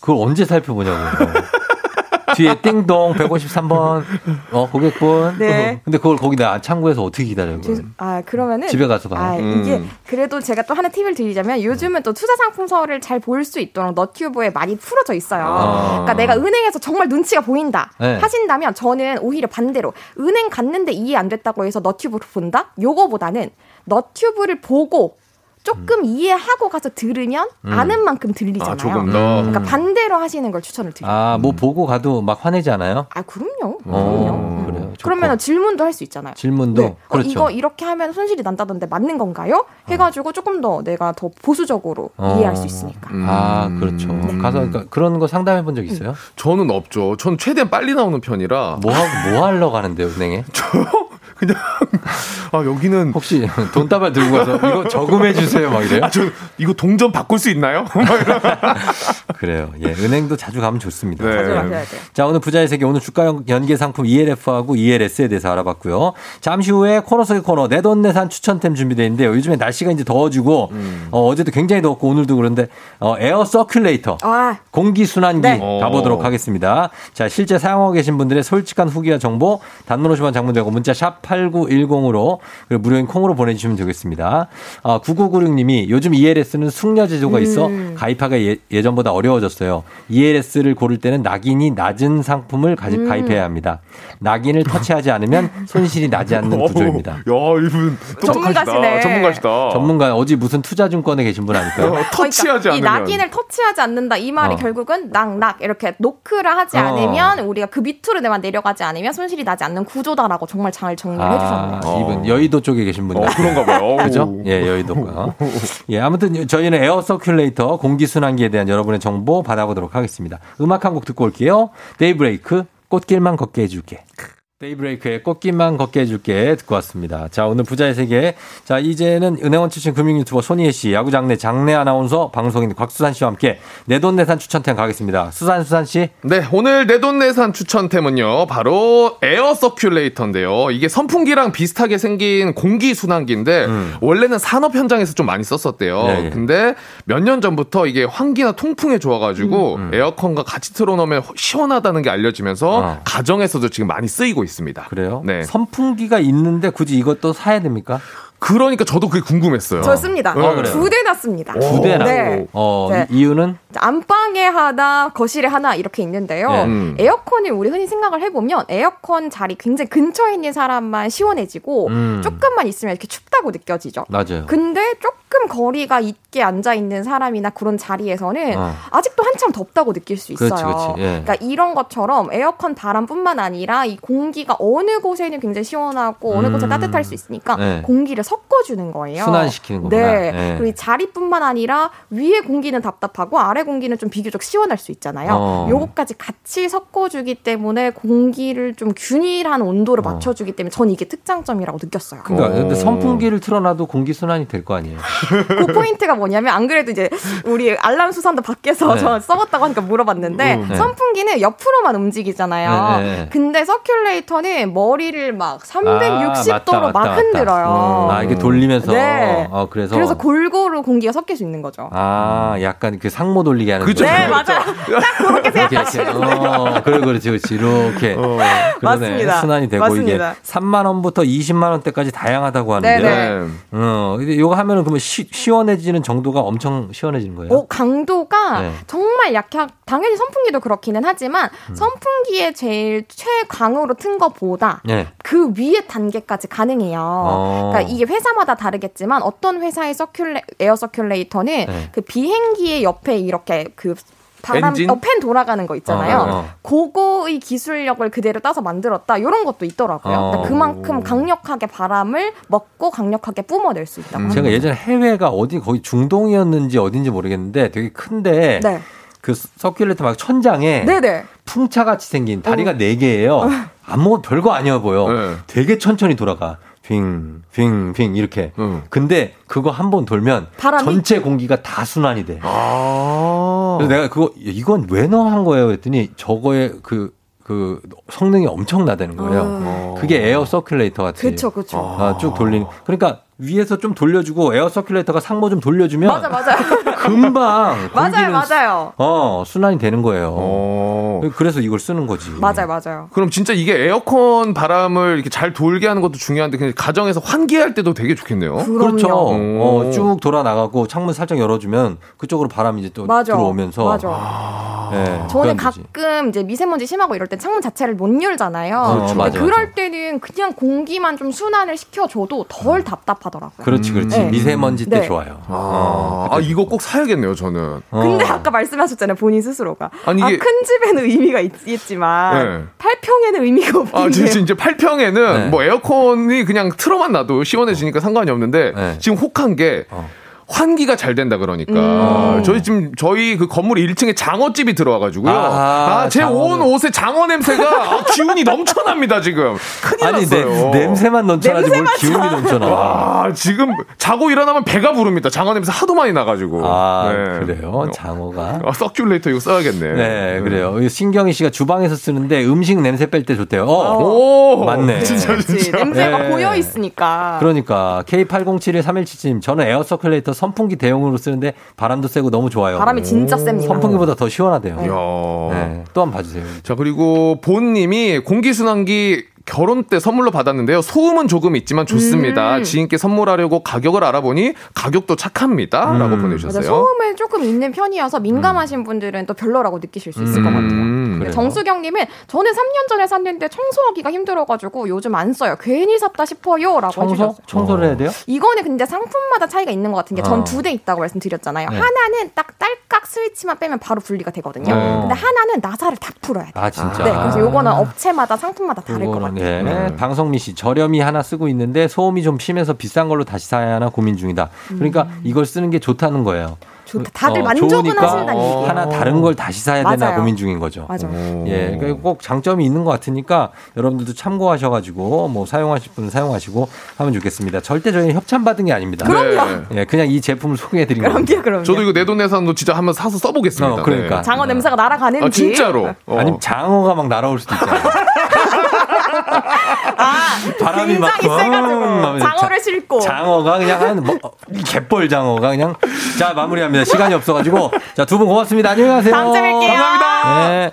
그걸 언제 살펴보냐고요. 뒤에 띵동 153번 어 고객분. 네. 근데 그걸 거기다 창구에서 어떻게 기다려요? 그걸? 아 그러면은 집에 가서 봐요. 아, 음. 이게 그래도 제가 또 하나 팁을 드리자면 요즘은 또 투자 상품서를 잘 볼 수 있도록 너튜브에 많이 풀어져 있어요. 아. 그러니까 내가 은행에서 정말 눈치가 보인다 네. 하신다면 저는 오히려 반대로 은행 갔는데 이해 안 됐다고 해서 너튜브를 본다? 요거보다는 너튜브를 보고 조금 이해하고 가서 들으면 음. 아는 만큼 들리잖아요. 아, 조금 더. 그러니까 반대로 하시는 걸 추천을 드려요. 아, 뭐 보고 가도 막 화내지 않아요? 아, 그럼요. 어, 그래요. 좋고. 그러면 질문도 할 수 있잖아요. 질문도 네. 어, 그렇죠. 이거 이렇게 하면 손실이 난다던데 맞는 건가요? 해가지고 조금 더 내가 더 보수적으로 어. 이해할 수 있으니까. 아, 그렇죠. 가서 그러니까 그런 거 상담해 본 적 있어요? 저는 없죠. 전 최대한 빨리 나오는 편이라. 뭐 하고 뭐 하러 가는데요, 은행에? 아, 여기는. 혹시 돈다발 들고 가서 이거 저금해 주세요, 막 이래요? 아, 저 이거 동전 바꿀 수 있나요? 그래요. 예, 은행도 자주 가면 좋습니다. 네. 자주 가셔야 돼요. 자, 오늘 부자의 세계 오늘 주가 연계 상품 ELF하고 ELS에 대해서 알아봤고요. 잠시 후에 코너 속의 코너 내돈내산 추천템 준비되어 있는데요. 요즘에 날씨가 이제 더워지고 음. 어, 어제도 굉장히 더웠고 오늘도 그런데 어, air circulator 아, 공기 순환기 네. 가보도록 오. 하겠습니다. 자, 실제 사용하고 계신 분들의 솔직한 후기와 정보 단문 50원 장문되고 문자 샵 8910으로 그리고 무료인 콩으로 보내주시면 되겠습니다. 아, 9996님이 요즘 ELS는 숙려 제조가 있어 음. 가입하기가 예, 전보다 어려워졌어요. ELS를 고를 때는 낙인이 낮은 상품을 가지, 음. 가입해야 합니다. 낙인을 터치하지 않으면 손실이 나지 않는 구조입니다. 야, 이분. 전문가시네. 전문가시다. 전문가 어디 무슨 투자증권에 계신 분 아닐까요? 어, 터치하지 그러니까 이 않으면. 낙인을 터치하지 않는다 이 말이 어. 결국은 낙낙 이렇게 노크를 하지 어. 않으면 우리가 그 밑으로 내만 내려가지 않으면 손실이 나지 않는 구조다라고 정말 잘 정리 를 해주셨네요. 아, 이분 여의도 쪽에 계신 분이요. 어, 그런가 봐요. 그죠? 예, 여의도가. 예, 아무튼 저희는 air circulator 공기순환기에 대한 여러분의 정보 받아보도록 하겠습니다. 음악 한 곡 듣고 올게요. 데이브레이크 꽃길만 걷게 해줄게. 데이브레이크의 꽃길만 걷게 해줄게 듣고 왔습니다. 자, 오늘 부자의 세계. 자, 이제는 은행원 출신 금융 유튜버 손희애 씨, 야구 장내 장내 아나운서 방송인 곽수산 씨와 함께 내돈내산 추천템 가겠습니다. 수산 수산 씨. 네, 오늘 내돈내산 추천템은요, 바로 air circulator인데요. 이게 선풍기랑 비슷하게 생긴 공기 순환기인데, 원래는 산업 현장에서 좀 많이 썼었대요. 음. 예, 예. 근데 몇 년 전부터 이게 환기나 통풍에 좋아가지고, 에어컨과 같이 틀어놓으면 시원하다는 게 알려지면서, 음, 어. 가정에서도 지금 많이 쓰이고 있습니다. 그래요? 네. 선풍기가 있는데 굳이 이것도 사야 됩니까? 그러니까 저도 그게 궁금했어요. 저 씁니다. 네. 아, 그래요? 두 대나 씁니다. 두 대나. 네. 어, 네. 이- 이유는? 안방에 하나, 거실에 하나 이렇게 있는데요. 네. 음. 에어컨을 우리 흔히 생각을 해보면 에어컨 자리 굉장히 근처에 있는 사람만 시원해지고 음. 조금만 있으면 이렇게 춥다고 느껴지죠. 맞아요. 근데 조금 거리가 있게 앉아 있는 사람이나 그런 자리에서는 어. 아직도 한참 덥다고 느낄 수 있어요. 그렇지, 그렇지. 예. 그러니까 이런 것처럼 에어컨 바람뿐만 아니라 이 공기가 어느 곳에는 굉장히 시원하고 어느 음. 곳에 따뜻할 수 있으니까 네. 공기를 섞어주는 거예요. 순환시키는 거구나. 네. 예. 그리고 이 자리뿐만 아니라 위에 공기는 답답하고 아래 공기는 좀 비교적 시원할 수 있잖아요. 어. 요것까지 같이 섞어주기 때문에 공기를 좀 균일한 온도를 어. 맞춰주기 때문에 전 이게 특장점이라고 느꼈어요. 그러니까 근데 어. 선풍기를 틀어놔도 공기 순환이 될 거 아니에요. 그 포인트가 뭐냐면 안 그래도 이제 우리 알람 수산도 밖에서 네. 저 써봤다고 하니까 물어봤는데 음, 네. 선풍기는 옆으로만 움직이잖아요. 네, 네, 네. 근데 서큘레이터는 머리를 막 360도로 아, 맞다, 막 맞다, 흔들어요. 맞다. 아, 이게 돌리면서 네. 어, 그래서 그래서 골고루 공기가 섞일 수 있는 거죠. 아, 약간 그 상모 돌리게 하는 그죠. 거. 네, 맞아요. 딱 그렇게 생각하시면. 어, 그래, 그렇지, 그렇지. 이렇게. 그러네. 맞습니다. 순환이 되고 맞습니다. 이게 3만원부터 20만원대까지 다양하다고 하는데. 네네. 어, 근데 이거 하면은 그러면 시, 시원해지는 정도가 엄청 시원해지는 거예요? 어, 강도가 네. 정말 약한 당연히 선풍기도 그렇기는 하지만 음. 선풍기에 제일 최강으로 튼 것보다 네. 그 위에 단계까지 가능해요. 어. 그러니까 이게 회사마다 다르겠지만 어떤 회사의 서큘레 에어 서큘레이터는 네. 그 비행기의 옆에 이렇게 그 바람 엔진? 어, 팬 돌아가는 거 있잖아요. 어, 어, 어. 그거의 기술력을 그대로 따서 만들었다. 이런 것도 있더라고요. 어. 그러니까 그만큼 강력하게 바람을 먹고 강력하게 뿜어낼 수 있다고 합니다. 제가 예전에 해외가 어디 거기 중동이었는지 어딘지 모르겠는데 되게 큰데 네. 그 서큘레이터 막 천장에 네네. 풍차같이 생긴 다리가 어. 네 개예요. 아무 별거 아니어 보여. 네. 되게 천천히 돌아가. 빙, 빙, 빙 이렇게. 응. 근데 그거 한 번 돌면 바람이? 전체 공기가 다 순환이 돼. 아. 그래서 내가 그거 이건 왜 넣은 거예요? 했더니 저거에 그, 그 성능이 엄청나다는 거예요. 그게 air circulator 같이. 아. 그쵸, 그쵸. 아, 쭉 돌리는. 그러니까 위에서 좀 돌려주고 air circulator가 상모 좀 돌려주면 맞아, 맞아요. 금방 맞아요, 맞아요. 어 순환이 되는 거예요. 어. 그래서 이걸 쓰는 거지. 맞아요, 맞아요. 그럼 진짜 이게 에어컨 바람을 이렇게 잘 돌게 하는 것도 중요한데 그냥 가정에서 환기할 때도 되게 좋겠네요. 그렇죠. 오. 어, 쭉 돌아 나가고 창문 살짝 열어주면 그쪽으로 바람이 이제 또 맞아. 들어오면서. 맞아. 네, 저는. 가끔 이제 미세먼지 심하고 이럴 때 창문 자체를 못 열잖아요. 그렇죠. 맞아, 그럴 때는 그냥 공기만 좀 순환을 시켜줘도 덜 답답 하더라고요. 그렇지, 그렇지. 네. 미세먼지 때 네. 좋아요. 아, 어, 아, 이거 꼭 사야겠네요, 저는. 근데 어. 아까 말씀하셨잖아요, 본인 스스로가. 아니, 아, 이게- 큰 집에는 의미가 있, 지만 네. 8평에는 의미가 없긴 아. 진짜 이제 8평에는 네. 뭐 에어컨이 그냥 틀어만 놔도 시원해지니까 상관이 없는데 네. 지금 혹한 게 어. 환기가 잘 된다 그러니까 음. 저희 지금 저희 그 건물 1층에 장어집이 들어와가지고요. 아, 아, 제온 옷에 장어 냄새가 아, 기운이 넘쳐납니다 지금. 큰일 아니, 났어요. 냄, 새만 넘쳐나지 뭘 기운이 넘쳐나. 아, 지금 자고 일어나면 배가 부릅니다. 장어 냄새 하도 많이 나가지고. 아, 네. 그래요? 장어가. 아, 서큘레이터 이거 써야겠네. 네, 그래요. 이 신경희 씨가 주방에서 쓰는데 음식 냄새 뺄 때 좋대요. 어, 오, 맞네. 진짜. 진짜. 냄새가 네. 고여 있으니까. 그러니까 K80713177님 저는 air circulator 선풍기 대용으로 쓰는데 바람도 세고 너무 좋아요. 바람이 진짜 셉니다. 선풍기보다 더 시원하대요. 네, 또한번 봐주세요. 자, 그리고 본님이 공기순환기 결혼 때 선물로 받았는데요. 소음은 조금 있지만 좋습니다. 음. 지인께 선물하려고 가격을 알아보니 가격도 착합니다. 라고 음. 보내주셨어요. 맞아, 소음에 조금 있는 편이어서 민감하신 분들은 또 별로라고 느끼실 수 있을 것 같아요. 음, 그래요. 정수경 님은 저는 3년 전에 샀는데 청소하기가 힘들어가지고 요즘 안 써요. 괜히 샀다 싶어요 라고 청소? 해주셨어요. 청소를 해야 돼요? 이거는 근데 상품마다 차이가 있는 것 같은 게전 어. 두대 있다고 말씀드렸잖아요. 네. 하나는 딱 딸깍 스위치만 빼면 바로 분리가 되거든요. 네. 근데 하나는 나사를 다 풀어야 돼요. 아, 진짜. 네, 그래서 요거는 업체마다 상품마다 다를 것 같아요. 예. 방송미 씨, 저렴이 하나 쓰고 있는데 소음이 좀 심해서 비싼 걸로 다시 사야 하나 고민 중이다. 그러니까 이걸 쓰는 게 좋다는 거예요. 음. 좋다. 다들 어, 만족은 하신다는 얘기예요. 하나 다른 걸 다시 사야 되나 맞아요. 고민 중인 거죠. 맞아요. 예, 그러니까 꼭 장점이 있는 것 같으니까 여러분들도 참고하셔가지고 뭐 사용하실 분은 사용하시고 하면 좋겠습니다. 절대 저희는 협찬 받은 게 아닙니다. 그럼요. 예, 그냥 이 제품을 소개해드린 그럼요, 겁니다. 그럼요. 저도 이거 내 돈 내산도 진짜 한번 사서 써보겠습니다. 어, 그러니까. 네. 장어 냄새가 날아가는지. 아, 진짜로. 어. 아니면 장어가 막 날아올 수도 있잖아요. 아, 바람이 막 굉장히 세가지고 음, 하면서 장어를 싣고. 장어가 그냥 한 뭐, 갯벌 장어가 그냥 자 마무리합니다. 시간이 없어가지고 자 두 분 고맙습니다. 안녕히 가세요. 다음 주에 뵐게요. 감사합니다. 네.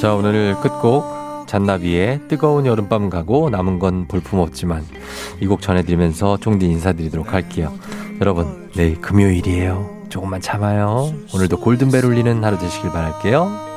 자 오늘 끝곡 잔나비의 뜨거운 여름밤 가고 남은 건 볼품없지만 이 곡 전해드리면서 종디 인사드리도록 할게요. 여러분 내일 금요일이에요. 조금만 참아요. 오늘도 골든벨 울리는 하루 되시길 바랄게요.